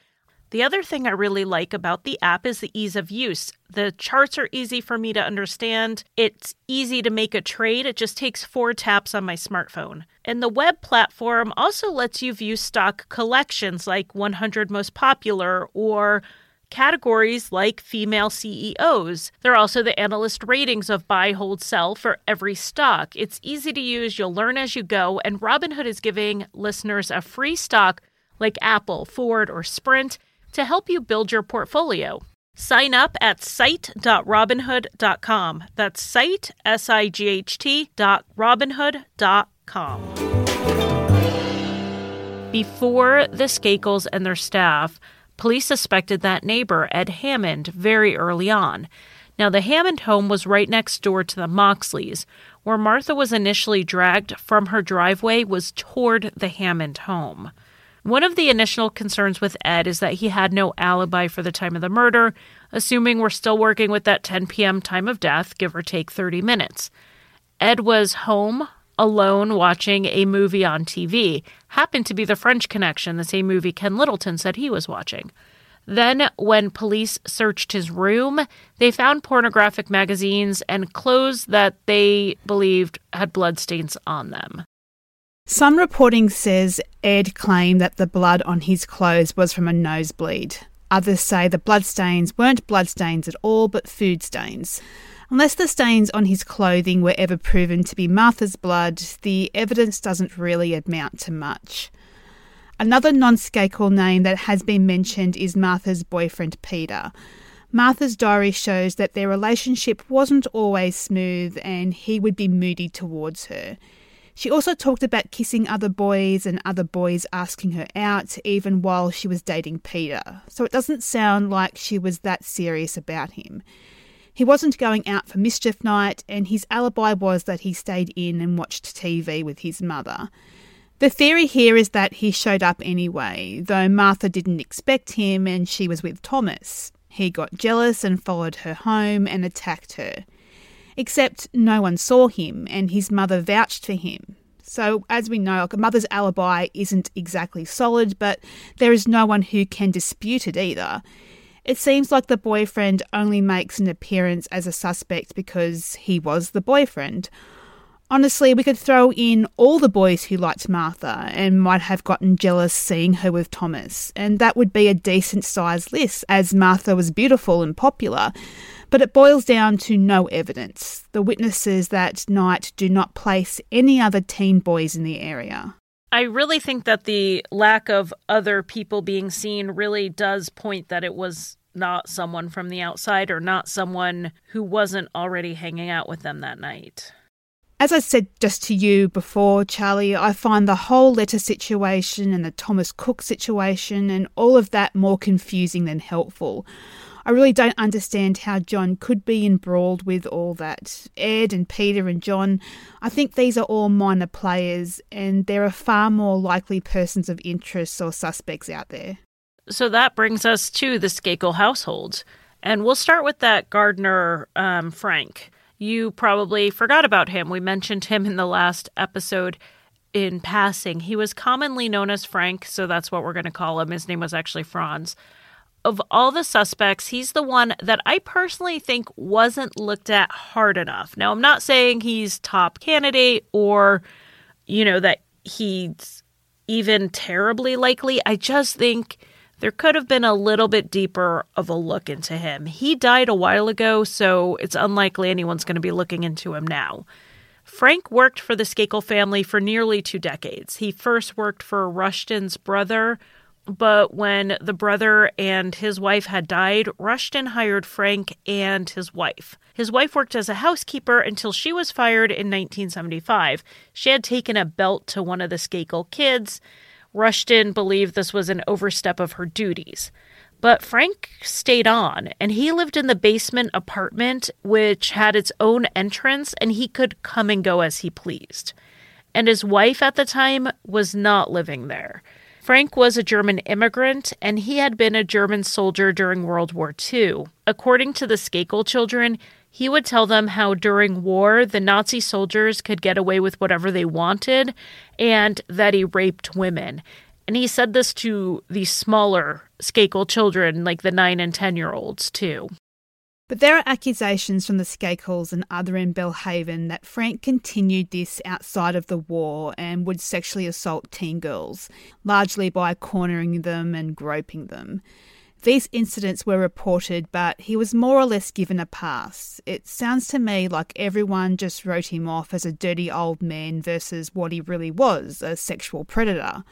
The other thing I really like about the app is the ease of use. The charts are easy for me to understand. It's easy to make a trade. It just takes four taps on my smartphone. And the web platform also lets you view stock collections like 100 most popular or categories like female CEOs. There are also the analyst ratings of buy, hold, sell for every stock. It's easy to use, you'll learn as you go, and Robinhood is giving listeners a free stock like Apple, Ford, or Sprint to help you build your portfolio. Sign up at site.robinhood.com. That's site, S I G H T, dot robinhood.com. Before the Skakels and their staff, Police suspected that neighbor, Ed Hammond, very early on. Now, the Hammond home was right next door to the Moxleys. Where Martha was initially dragged from her driveway was toward the Hammond home. One of the initial concerns with Ed is that he had no alibi for the time of the murder, assuming we're still working with that 10 p.m. time of death, give or take 30 minutes. Ed was home alone watching a movie on TV. Happened to be The French Connection, the same movie Ken Littleton said he was watching. Then, when police searched his room, they found pornographic magazines and clothes that they believed had bloodstains on them. Some reporting says Ed claimed that the blood on his clothes was from a nosebleed. Others say the bloodstains weren't bloodstains at all, but food stains. Unless the stains on his clothing were ever proven to be Martha's blood, the evidence doesn't really amount to much. Another non Skakel name that has been mentioned is Martha's boyfriend Peter. Martha's diary shows that their relationship wasn't always smooth and he would be moody towards her. She also talked about kissing other boys and other boys asking her out, even while she was dating Peter. So it doesn't sound like she was that serious about him. He wasn't going out for mischief night, and his alibi was that he stayed in and watched TV with his mother. The theory here is that he showed up anyway, though Martha didn't expect him and she was with Thomas. He got jealous and followed her home and attacked her. Except no one saw him and his mother vouched for him. So, as we know, a mother's alibi isn't exactly solid, but there is no one who can dispute it either. It seems like the boyfriend only makes an appearance as a suspect because he was the boyfriend. Honestly, we could throw in all the boys who liked Martha and might have gotten jealous seeing her with Thomas, and that would be a decent sized list as Martha was beautiful and popular. But it boils down to no evidence. The witnesses that night do not place any other teen boys in the area. I really think that the lack of other people being seen really does point that it was not someone from the outside or not someone who wasn't already hanging out with them that night. As I said just to you before, Charlie, I find the whole letter situation and the Thomas Cook situation and all of that more confusing than helpful. I really don't understand how John could be embroiled with all that. Ed and Peter and John, I think these are all minor players, and there are far more likely persons of interest or suspects out there. So that brings us to the Skakel household. And we'll start with that gardener, um, Frank. You probably forgot about him. We mentioned him in the last episode in passing. He was commonly known as Frank, so that's what we're going to call him. His name was actually Franz of all the suspects, he's the one that I personally think wasn't looked at hard enough. Now, I'm not saying he's top candidate or, you know, that he's even terribly likely. I just think there could have been a little bit deeper of a look into him. He died a while ago, so it's unlikely anyone's going to be looking into him now. Frank worked for the Skakel family for nearly two decades. He first worked for Rushton's brother, but when the brother and his wife had died, Rushton hired Frank and his wife. His wife worked as a housekeeper until she was fired in 1975. She had taken a belt to one of the Skakel kids. Rushton believed this was an overstep of her duties. But Frank stayed on, and he lived in the basement apartment, which had its own entrance, and he could come and go as he pleased. And his wife at the time was not living there. Frank was a German immigrant and he had been a German soldier during World War II. According to the Skakel children, he would tell them how during war the Nazi soldiers could get away with whatever they wanted and that he raped women. And he said this to the smaller Skakel children, like the 9 and 10 year olds, too. But there are accusations from the Skakels and other in Belle Haven that Frank continued this outside of the war and would sexually assault teen girls, largely by cornering them and groping them. These incidents were reported, but he was more or less given a pass. It sounds to me like everyone just wrote him off as a dirty old man versus what he really was a sexual predator.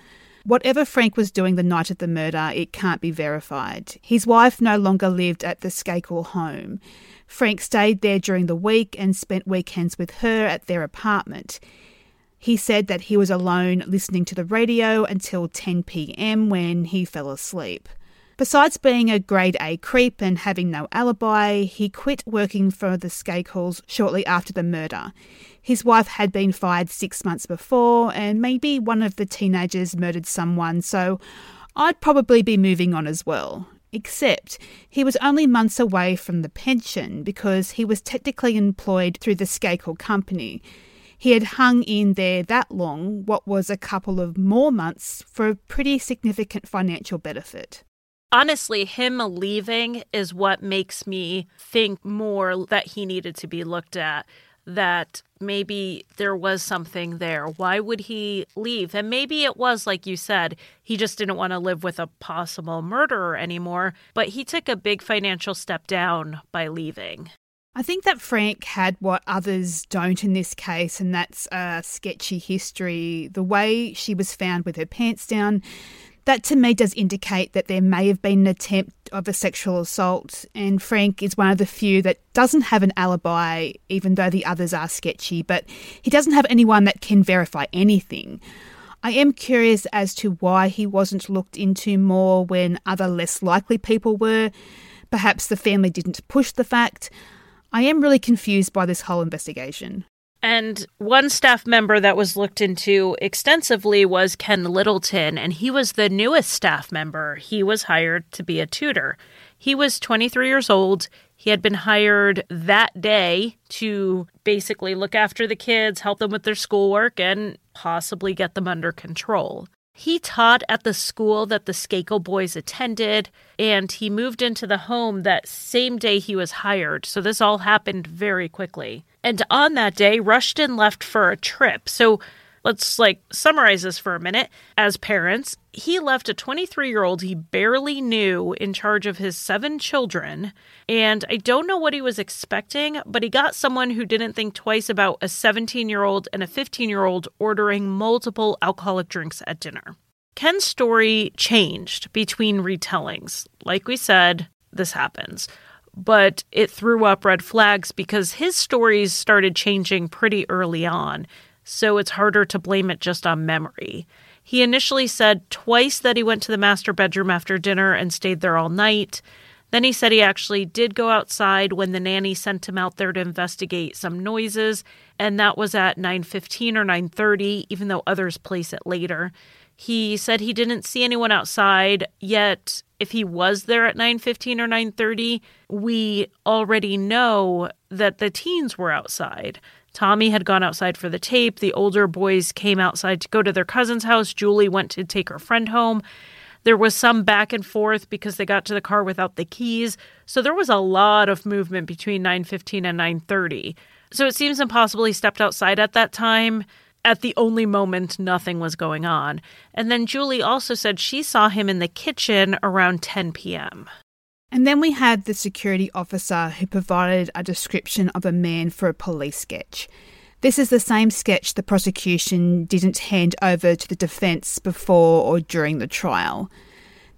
Whatever Frank was doing the night of the murder, it can't be verified. His wife no longer lived at the Skakel home. Frank stayed there during the week and spent weekends with her at their apartment. He said that he was alone listening to the radio until 10 pm when he fell asleep. Besides being a grade A creep and having no alibi, he quit working for the Skakels shortly after the murder. His wife had been fired six months before, and maybe one of the teenagers murdered someone, so I'd probably be moving on as well. Except he was only months away from the pension because he was technically employed through the Skakel company. He had hung in there that long, what was a couple of more months, for a pretty significant financial benefit. Honestly, him leaving is what makes me think more that he needed to be looked at that maybe there was something there. Why would he leave? And maybe it was, like you said, he just didn't want to live with a possible murderer anymore, but he took a big financial step down by leaving. I think that Frank had what others don't in this case, and that's a sketchy history. The way she was found with her pants down, that to me does indicate that there may have been an attempt of a sexual assault, and Frank is one of the few that doesn't have an alibi, even though the others are sketchy, but he doesn't have anyone that can verify anything. I am curious as to why he wasn't looked into more when other less likely people were. Perhaps the family didn't push the fact. I am really confused by this whole investigation. And one staff member that was looked into extensively was Ken Littleton, and he was the newest staff member. He was hired to be a tutor. He was 23 years old. He had been hired that day to basically look after the kids, help them with their schoolwork, and possibly get them under control. He taught at the school that the Skakel boys attended, and he moved into the home that same day he was hired. So this all happened very quickly. And on that day, Rushton left for a trip. So Let's like summarize this for a minute. As parents, he left a 23 year old he barely knew in charge of his seven children. And I don't know what he was expecting, but he got someone who didn't think twice about a 17 year old and a 15 year old ordering multiple alcoholic drinks at dinner. Ken's story changed between retellings. Like we said, this happens but it threw up red flags because his stories started changing pretty early on so it's harder to blame it just on memory. He initially said twice that he went to the master bedroom after dinner and stayed there all night. Then he said he actually did go outside when the nanny sent him out there to investigate some noises, and that was at 9:15 or 9:30, even though others place it later. He said he didn't see anyone outside, yet if he was there at 9:15 or 9:30, we already know that the teens were outside. Tommy had gone outside for the tape. The older boys came outside to go to their cousin's house. Julie went to take her friend home. There was some back and forth because they got to the car without the keys. So there was a lot of movement between 9:15 and 9:30. So it seems impossible he stepped outside at that time. At the only moment nothing was going on. And then Julie also said she saw him in the kitchen around 10 p.m. And then we had the security officer who provided a description of a man for a police sketch. This is the same sketch the prosecution didn't hand over to the defence before or during the trial.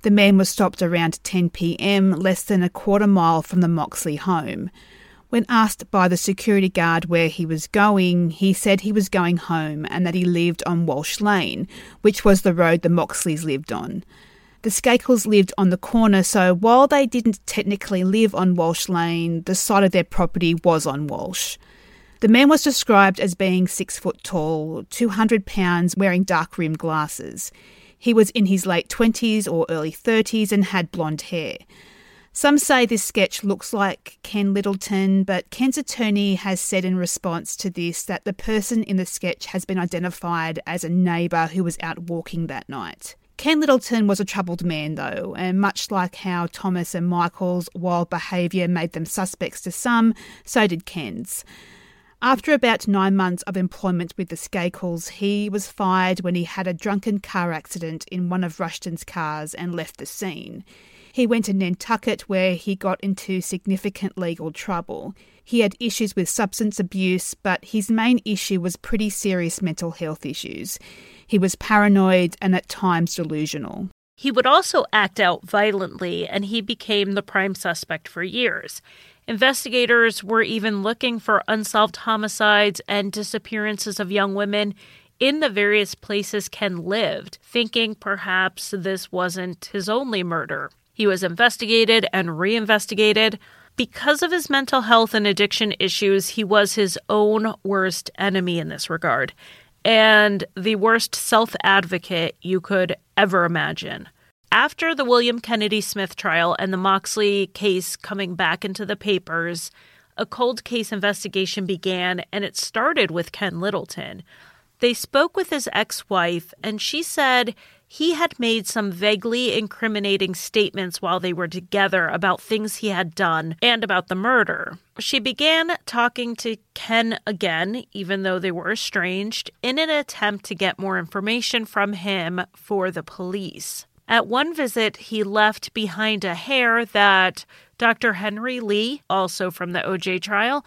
The man was stopped around 10 pm, less than a quarter mile from the Moxley home. When asked by the security guard where he was going, he said he was going home and that he lived on Walsh Lane, which was the road the Moxleys lived on. The Skakels lived on the corner, so while they didn't technically live on Walsh Lane, the site of their property was on Walsh. The man was described as being six foot tall, 200 pounds, wearing dark rimmed glasses. He was in his late 20s or early 30s and had blonde hair. Some say this sketch looks like Ken Littleton, but Ken's attorney has said in response to this that the person in the sketch has been identified as a neighbour who was out walking that night. Ken Littleton was a troubled man, though, and much like how Thomas and Michael's wild behaviour made them suspects to some, so did Ken's. After about nine months of employment with the Skakels, he was fired when he had a drunken car accident in one of Rushton's cars and left the scene. He went to Nantucket where he got into significant legal trouble. He had issues with substance abuse, but his main issue was pretty serious mental health issues. He was paranoid and at times delusional. He would also act out violently, and he became the prime suspect for years. Investigators were even looking for unsolved homicides and disappearances of young women in the various places Ken lived, thinking perhaps this wasn't his only murder. He was investigated and reinvestigated. Because of his mental health and addiction issues, he was his own worst enemy in this regard and the worst self advocate you could ever imagine. After the William Kennedy Smith trial and the Moxley case coming back into the papers, a cold case investigation began, and it started with Ken Littleton. They spoke with his ex wife, and she said he had made some vaguely incriminating statements while they were together about things he had done and about the murder. She began talking to Ken again, even though they were estranged, in an attempt to get more information from him for the police. At one visit, he left behind a hair that Dr. Henry Lee, also from the OJ trial,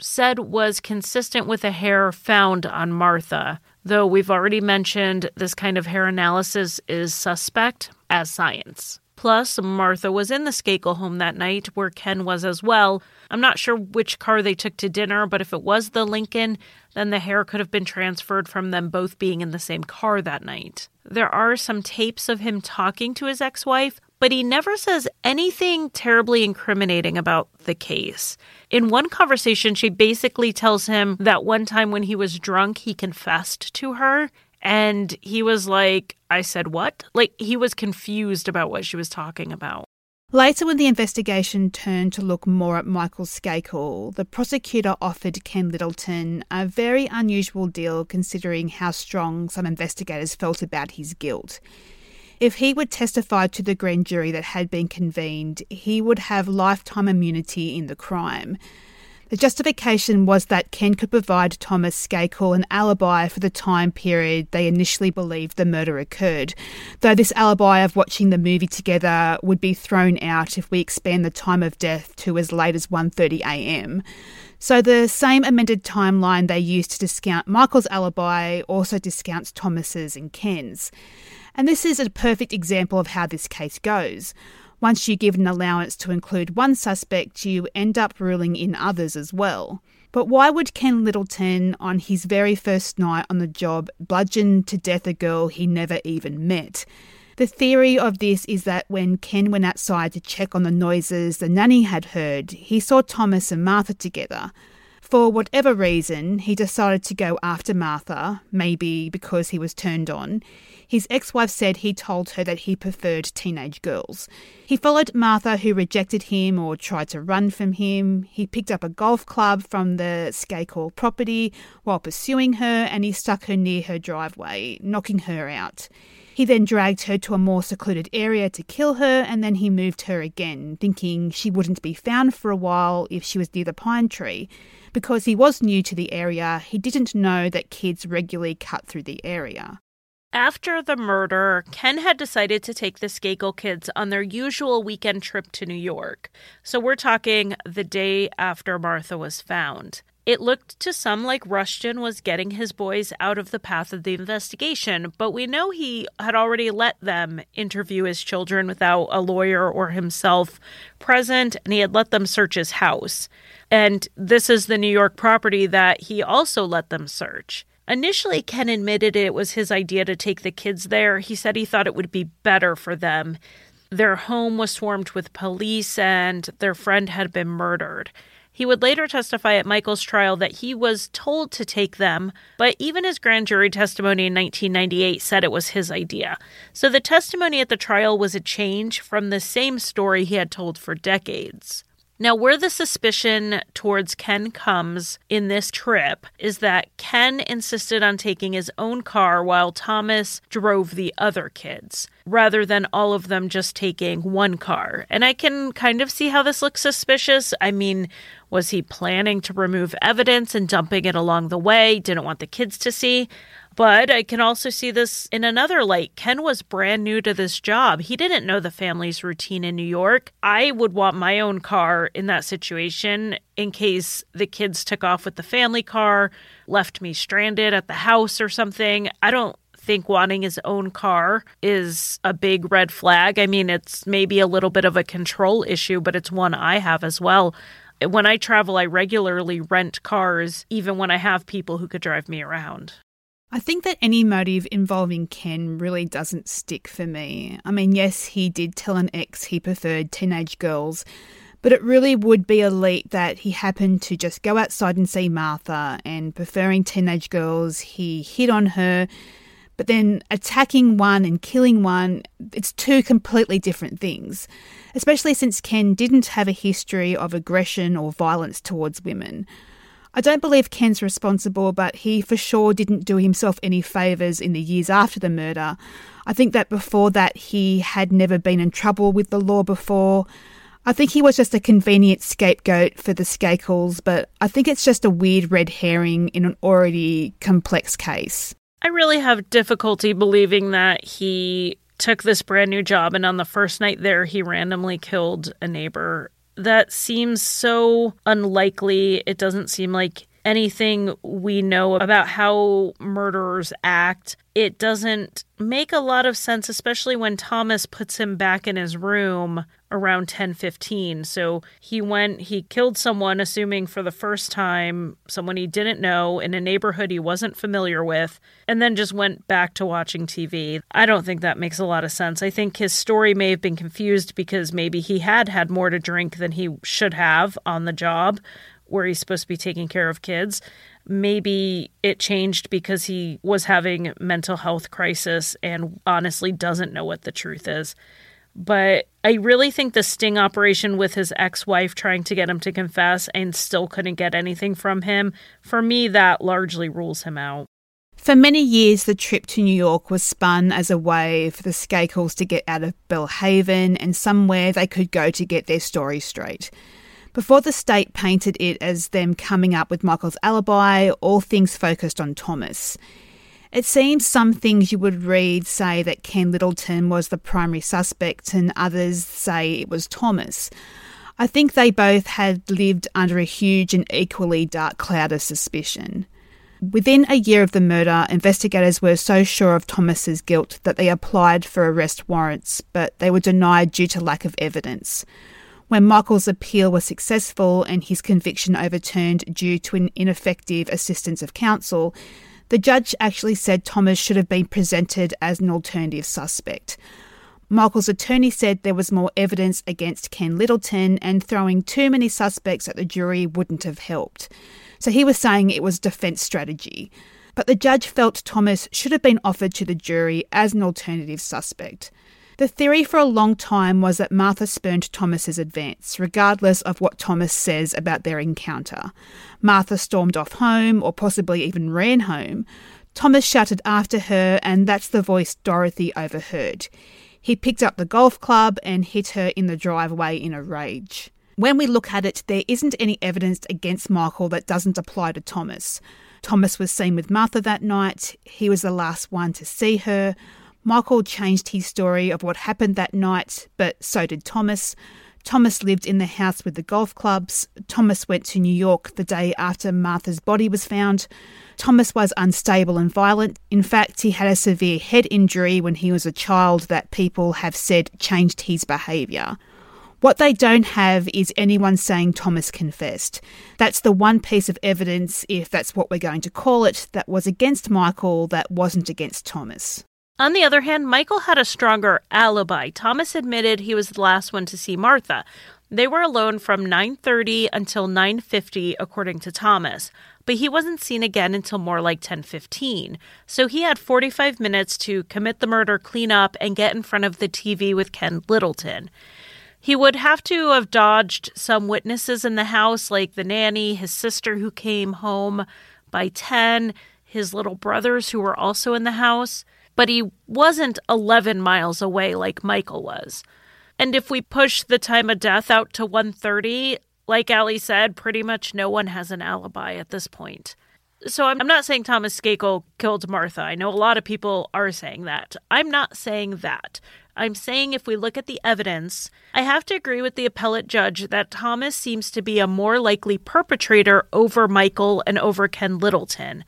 said was consistent with a hair found on Martha, though we've already mentioned this kind of hair analysis is suspect as science. Plus, Martha was in the Skakel home that night, where Ken was as well. I'm not sure which car they took to dinner, but if it was the Lincoln, then the hair could have been transferred from them both being in the same car that night. There are some tapes of him talking to his ex wife, but he never says anything terribly incriminating about the case. In one conversation, she basically tells him that one time when he was drunk, he confessed to her. And he was like, I said what? Like, he was confused about what she was talking about. Later, when the investigation turned to look more at Michael Skakel, the prosecutor offered Ken Littleton a very unusual deal considering how strong some investigators felt about his guilt. If he would testify to the grand jury that had been convened, he would have lifetime immunity in the crime. The justification was that Ken could provide Thomas Skakel an alibi for the time period they initially believed the murder occurred, though this alibi of watching the movie together would be thrown out if we expand the time of death to as late as 1:30 a.m. So the same amended timeline they used to discount Michael's alibi also discounts Thomas's and Ken's. And this is a perfect example of how this case goes. Once you give an allowance to include one suspect, you end up ruling in others as well. But why would Ken Littleton, on his very first night on the job, bludgeon to death a girl he never even met? The theory of this is that when Ken went outside to check on the noises the nanny had heard, he saw Thomas and Martha together. For whatever reason, he decided to go after Martha, maybe because he was turned on. His ex wife said he told her that he preferred teenage girls. He followed Martha, who rejected him or tried to run from him. He picked up a golf club from the Skakel property while pursuing her, and he stuck her near her driveway, knocking her out. He then dragged her to a more secluded area to kill her, and then he moved her again, thinking she wouldn't be found for a while if she was near the pine tree. Because he was new to the area, he didn't know that kids regularly cut through the area. After the murder, Ken had decided to take the Skakel kids on their usual weekend trip to New York. So we're talking the day after Martha was found. It looked to some like Rushton was getting his boys out of the path of the investigation, but we know he had already let them interview his children without a lawyer or himself present, and he had let them search his house. And this is the New York property that he also let them search. Initially, Ken admitted it was his idea to take the kids there. He said he thought it would be better for them. Their home was swarmed with police and their friend had been murdered. He would later testify at Michael's trial that he was told to take them, but even his grand jury testimony in 1998 said it was his idea. So the testimony at the trial was a change from the same story he had told for decades. Now, where the suspicion towards Ken comes in this trip is that Ken insisted on taking his own car while Thomas drove the other kids, rather than all of them just taking one car. And I can kind of see how this looks suspicious. I mean, was he planning to remove evidence and dumping it along the way? Didn't want the kids to see? But I can also see this in another light. Ken was brand new to this job. He didn't know the family's routine in New York. I would want my own car in that situation in case the kids took off with the family car, left me stranded at the house or something. I don't think wanting his own car is a big red flag. I mean, it's maybe a little bit of a control issue, but it's one I have as well. When I travel, I regularly rent cars, even when I have people who could drive me around. I think that any motive involving Ken really doesn't stick for me. I mean, yes, he did tell an ex he preferred teenage girls, but it really would be a leap that he happened to just go outside and see Martha, and preferring teenage girls, he hit on her. But then attacking one and killing one, it's two completely different things, especially since Ken didn't have a history of aggression or violence towards women. I don't believe Ken's responsible, but he for sure didn't do himself any favours in the years after the murder. I think that before that, he had never been in trouble with the law before. I think he was just a convenient scapegoat for the Skakels, but I think it's just a weird red herring in an already complex case. I really have difficulty believing that he took this brand new job and on the first night there he randomly killed a neighbor that seems so unlikely. It doesn't seem like anything we know about how murderers act. It doesn't make a lot of sense, especially when Thomas puts him back in his room around 10:15. So he went he killed someone assuming for the first time someone he didn't know in a neighborhood he wasn't familiar with and then just went back to watching TV. I don't think that makes a lot of sense. I think his story may have been confused because maybe he had had more to drink than he should have on the job where he's supposed to be taking care of kids. Maybe it changed because he was having mental health crisis and honestly doesn't know what the truth is. But I really think the sting operation with his ex wife trying to get him to confess and still couldn't get anything from him, for me, that largely rules him out. For many years, the trip to New York was spun as a way for the Skakels to get out of Belle Haven and somewhere they could go to get their story straight. Before the state painted it as them coming up with Michael's alibi, all things focused on Thomas. It seems some things you would read say that Ken Littleton was the primary suspect, and others say it was Thomas. I think they both had lived under a huge and equally dark cloud of suspicion. Within a year of the murder, investigators were so sure of Thomas's guilt that they applied for arrest warrants, but they were denied due to lack of evidence. When Michael's appeal was successful and his conviction overturned due to an ineffective assistance of counsel, the judge actually said Thomas should have been presented as an alternative suspect. Michael's attorney said there was more evidence against Ken Littleton and throwing too many suspects at the jury wouldn't have helped. So he was saying it was defence strategy. But the judge felt Thomas should have been offered to the jury as an alternative suspect. The theory for a long time was that Martha spurned Thomas's advance, regardless of what Thomas says about their encounter. Martha stormed off home, or possibly even ran home. Thomas shouted after her, and that's the voice Dorothy overheard. He picked up the golf club and hit her in the driveway in a rage. When we look at it, there isn't any evidence against Michael that doesn't apply to Thomas. Thomas was seen with Martha that night. He was the last one to see her. Michael changed his story of what happened that night, but so did Thomas. Thomas lived in the house with the golf clubs. Thomas went to New York the day after Martha's body was found. Thomas was unstable and violent. In fact, he had a severe head injury when he was a child that people have said changed his behaviour. What they don't have is anyone saying Thomas confessed. That's the one piece of evidence, if that's what we're going to call it, that was against Michael that wasn't against Thomas. On the other hand, Michael had a stronger alibi. Thomas admitted he was the last one to see Martha. They were alone from 9:30 until 9:50 according to Thomas, but he wasn't seen again until more like 10:15. So he had 45 minutes to commit the murder, clean up and get in front of the TV with Ken Littleton. He would have to have dodged some witnesses in the house, like the nanny, his sister who came home by 10, his little brothers who were also in the house, but he wasn't 11 miles away like Michael was. And if we push the time of death out to 1:30, like Ali said, pretty much no one has an alibi at this point. So I'm not saying Thomas Skakel killed Martha. I know a lot of people are saying that. I'm not saying that. I'm saying if we look at the evidence, I have to agree with the appellate judge that Thomas seems to be a more likely perpetrator over Michael and over Ken Littleton.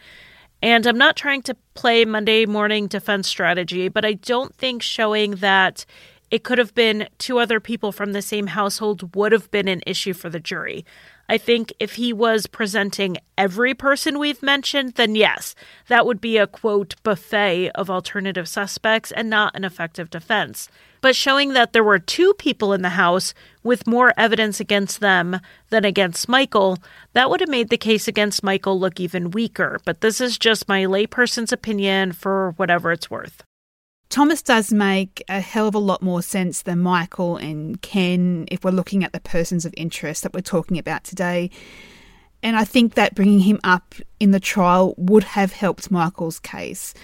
And I'm not trying to play Monday morning defense strategy, but I don't think showing that it could have been two other people from the same household would have been an issue for the jury. I think if he was presenting every person we've mentioned, then yes, that would be a quote buffet of alternative suspects and not an effective defense. But showing that there were two people in the house with more evidence against them than against Michael, that would have made the case against Michael look even weaker. But this is just my layperson's opinion for whatever it's worth. Thomas does make a hell of a lot more sense than Michael and Ken if we're looking at the persons of interest that we're talking about today. And I think that bringing him up in the trial would have helped Michael's case.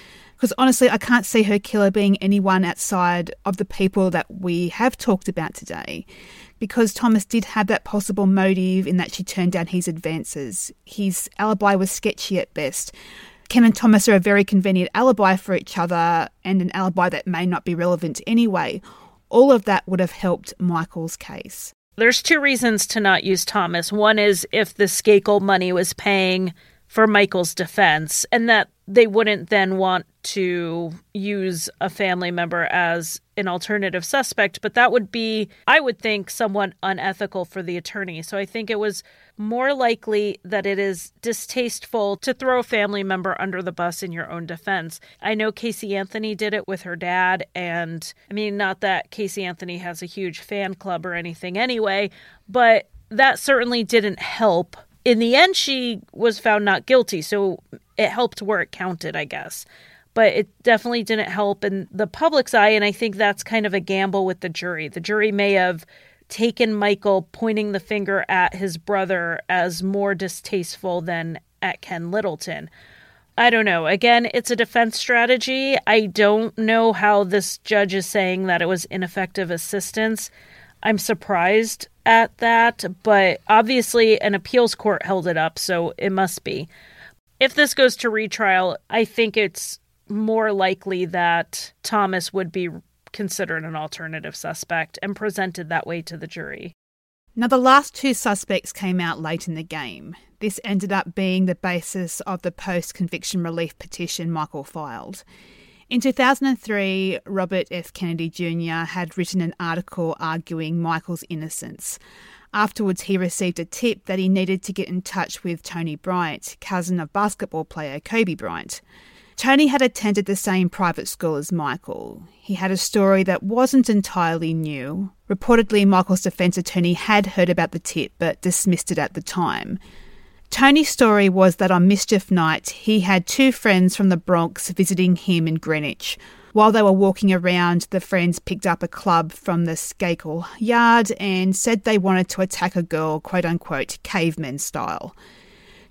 Because honestly, I can't see her killer being anyone outside of the people that we have talked about today. Because Thomas did have that possible motive in that she turned down his advances. His alibi was sketchy at best. Ken and Thomas are a very convenient alibi for each other and an alibi that may not be relevant anyway. All of that would have helped Michael's case. There's two reasons to not use Thomas. One is if the Skakel money was paying for Michael's defense, and that they wouldn't then want to use a family member as an alternative suspect, but that would be, I would think, somewhat unethical for the attorney. So I think it was more likely that it is distasteful to throw a family member under the bus in your own defense. I know Casey Anthony did it with her dad, and I mean, not that Casey Anthony has a huge fan club or anything anyway, but that certainly didn't help. In the end, she was found not guilty, so it helped where it counted, I guess. but it definitely didn't help in the public's eye. And I think that's kind of a gamble with the jury. The jury may have taken Michael pointing the finger at his brother as more distasteful than at Ken Littleton. I don't know. Again, it's a defense strategy. I don't know how this judge is saying that it was ineffective assistance. I'm surprised at that, but obviously an appeals court held it up, so it must be. If this goes to retrial, I think it's more likely that Thomas would be considered an alternative suspect and presented that way to the jury. Now, the last two suspects came out late in the game. This ended up being the basis of the post conviction relief petition Michael filed. In 2003, Robert F. Kennedy Jr. had written an article arguing Michael's innocence. Afterwards, he received a tip that he needed to get in touch with Tony Bryant, cousin of basketball player Kobe Bryant. Tony had attended the same private school as Michael. He had a story that wasn't entirely new. Reportedly, Michael's defense attorney had heard about the tip but dismissed it at the time. Tony's story was that on mischief night, he had two friends from the Bronx visiting him in Greenwich. While they were walking around, the friends picked up a club from the Skakel yard and said they wanted to attack a girl, quote unquote, caveman style.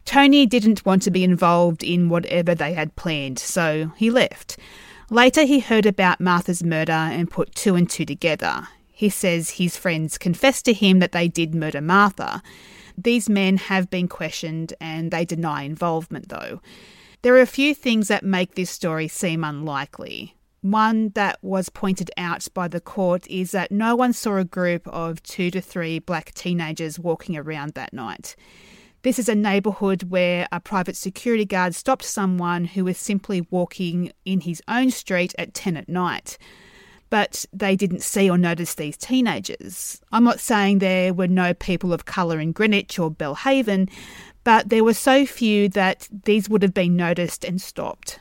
Tony didn't want to be involved in whatever they had planned, so he left. Later, he heard about Martha's murder and put two and two together. He says his friends confessed to him that they did murder Martha. These men have been questioned and they deny involvement, though. There are a few things that make this story seem unlikely. One that was pointed out by the court is that no one saw a group of two to three black teenagers walking around that night. This is a neighbourhood where a private security guard stopped someone who was simply walking in his own street at 10 at night. But they didn't see or notice these teenagers. I'm not saying there were no people of colour in Greenwich or Belle Haven, but there were so few that these would have been noticed and stopped.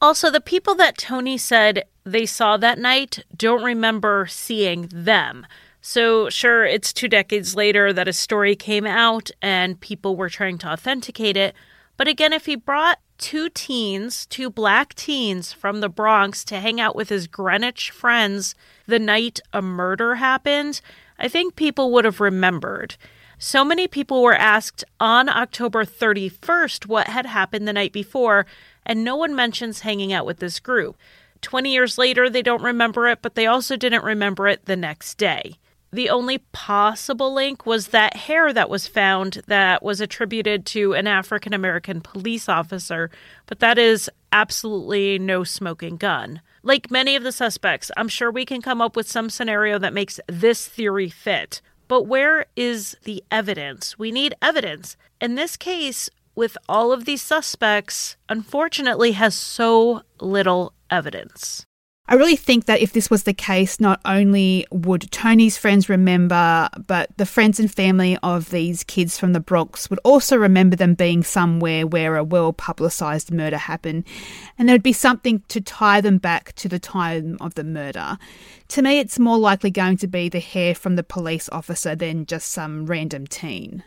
Also, the people that Tony said they saw that night don't remember seeing them. So, sure, it's two decades later that a story came out and people were trying to authenticate it. But again, if he brought two teens, two black teens from the Bronx to hang out with his Greenwich friends the night a murder happened, I think people would have remembered. So many people were asked on October 31st what had happened the night before, and no one mentions hanging out with this group. 20 years later, they don't remember it, but they also didn't remember it the next day. The only possible link was that hair that was found that was attributed to an African American police officer, but that is absolutely no smoking gun. Like many of the suspects, I'm sure we can come up with some scenario that makes this theory fit. But where is the evidence? We need evidence. In this case, with all of these suspects, unfortunately, has so little evidence. I really think that if this was the case, not only would Tony's friends remember, but the friends and family of these kids from the Bronx would also remember them being somewhere where a well publicised murder happened, and there would be something to tie them back to the time of the murder. To me, it's more likely going to be the hair from the police officer than just some random teen.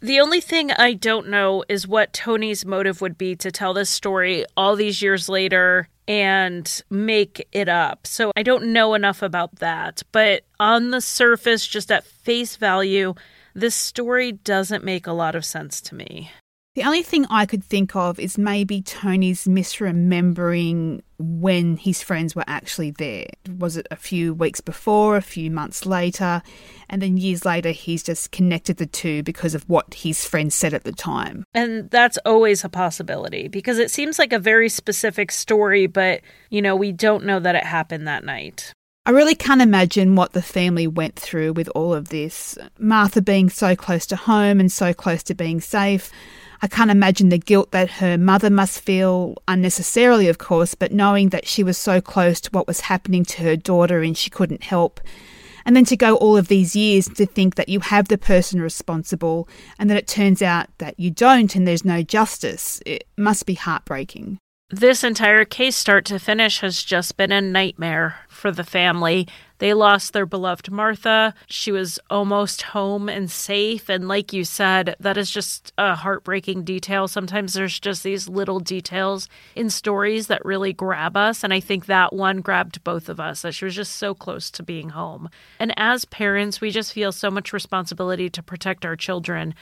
The only thing I don't know is what Tony's motive would be to tell this story all these years later and make it up. So I don't know enough about that. But on the surface, just at face value, this story doesn't make a lot of sense to me. The only thing I could think of is maybe Tony's misremembering when his friends were actually there. Was it a few weeks before, a few months later? And then years later, he's just connected the two because of what his friends said at the time. And that's always a possibility because it seems like a very specific story, but, you know, we don't know that it happened that night. I really can't imagine what the family went through with all of this. Martha being so close to home and so close to being safe. I can't imagine the guilt that her mother must feel, unnecessarily, of course, but knowing that she was so close to what was happening to her daughter and she couldn't help. And then to go all of these years to think that you have the person responsible and that it turns out that you don't and there's no justice, it must be heartbreaking. This entire case, start to finish, has just been a nightmare for the family. They lost their beloved Martha. She was almost home and safe. And like you said, that is just a heartbreaking detail. Sometimes there's just these little details in stories that really grab us. And I think that one grabbed both of us, that she was just so close to being home. And as parents, we just feel so much responsibility to protect our children.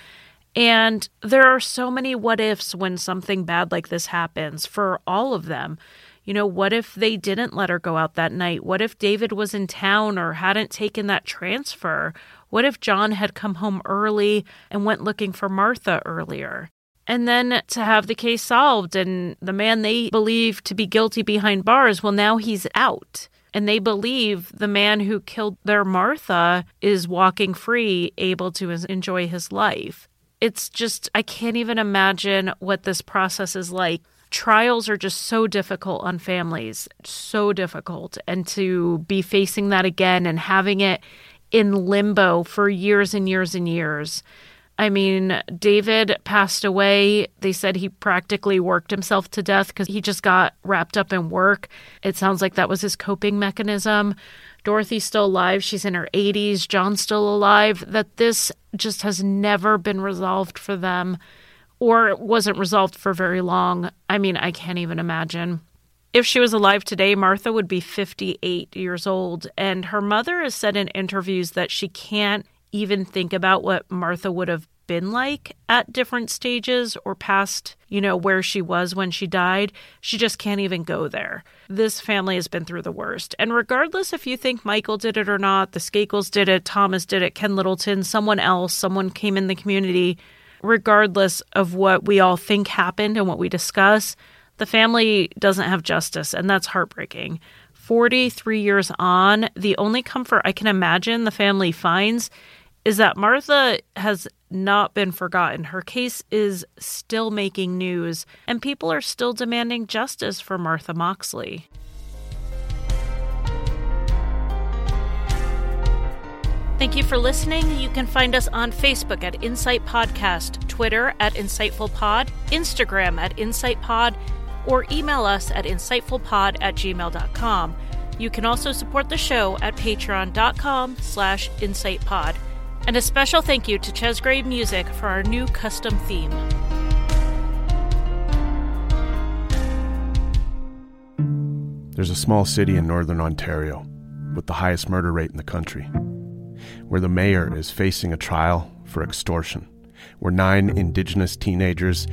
And there are so many what ifs when something bad like this happens for all of them. You know, what if they didn't let her go out that night? What if David was in town or hadn't taken that transfer? What if John had come home early and went looking for Martha earlier? And then to have the case solved and the man they believe to be guilty behind bars, well, now he's out. And they believe the man who killed their Martha is walking free, able to enjoy his life it's just, I can't even imagine what this process is like. Trials are just so difficult on families, so difficult. And to be facing that again and having it in limbo for years and years and years. I mean, David passed away. They said he practically worked himself to death because he just got wrapped up in work. It sounds like that was his coping mechanism. Dorothy's still alive. She's in her 80s. John's still alive. That this just has never been resolved for them or it wasn't resolved for very long. I mean, I can't even imagine. If she was alive today, Martha would be 58 years old. And her mother has said in interviews that she can't even think about what Martha would have been like at different stages or past, you know, where she was when she died. She just can't even go there. This family has been through the worst. And regardless if you think Michael did it or not, the Skakels did it, Thomas did it, Ken Littleton, someone else, someone came in the community, regardless of what we all think happened and what we discuss, the family doesn't have justice, and that's heartbreaking. 43 years on, the only comfort I can imagine the family finds is that Martha has not been forgotten. Her case is still making news, and people are still demanding justice for Martha Moxley. Thank you for listening. You can find us on Facebook at Insight Podcast, Twitter at Insightful Pod, Instagram at Insight Pod, or email us at insightfulpod at gmail.com. You can also support the show at patreon.com slash insightpod. And a special thank you to Chesgrave Music for our new custom theme. There's a small city in northern Ontario with the highest murder rate in the country, where the mayor is facing a trial for extortion, where nine Indigenous teenagers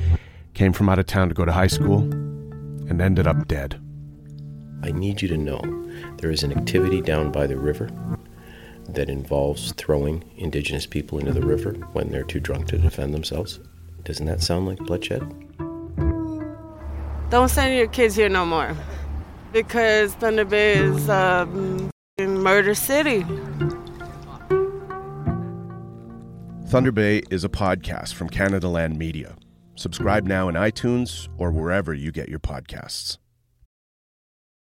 came from out of town to go to high school and ended up dead. I need you to know there is an activity down by the river that involves throwing indigenous people into the river when they're too drunk to defend themselves. Doesn't that sound like bloodshed? Don't send your kids here no more because Thunder Bay is um, Murder City. Thunder Bay is a podcast from Canadaland Media. Subscribe now in iTunes or wherever you get your podcasts.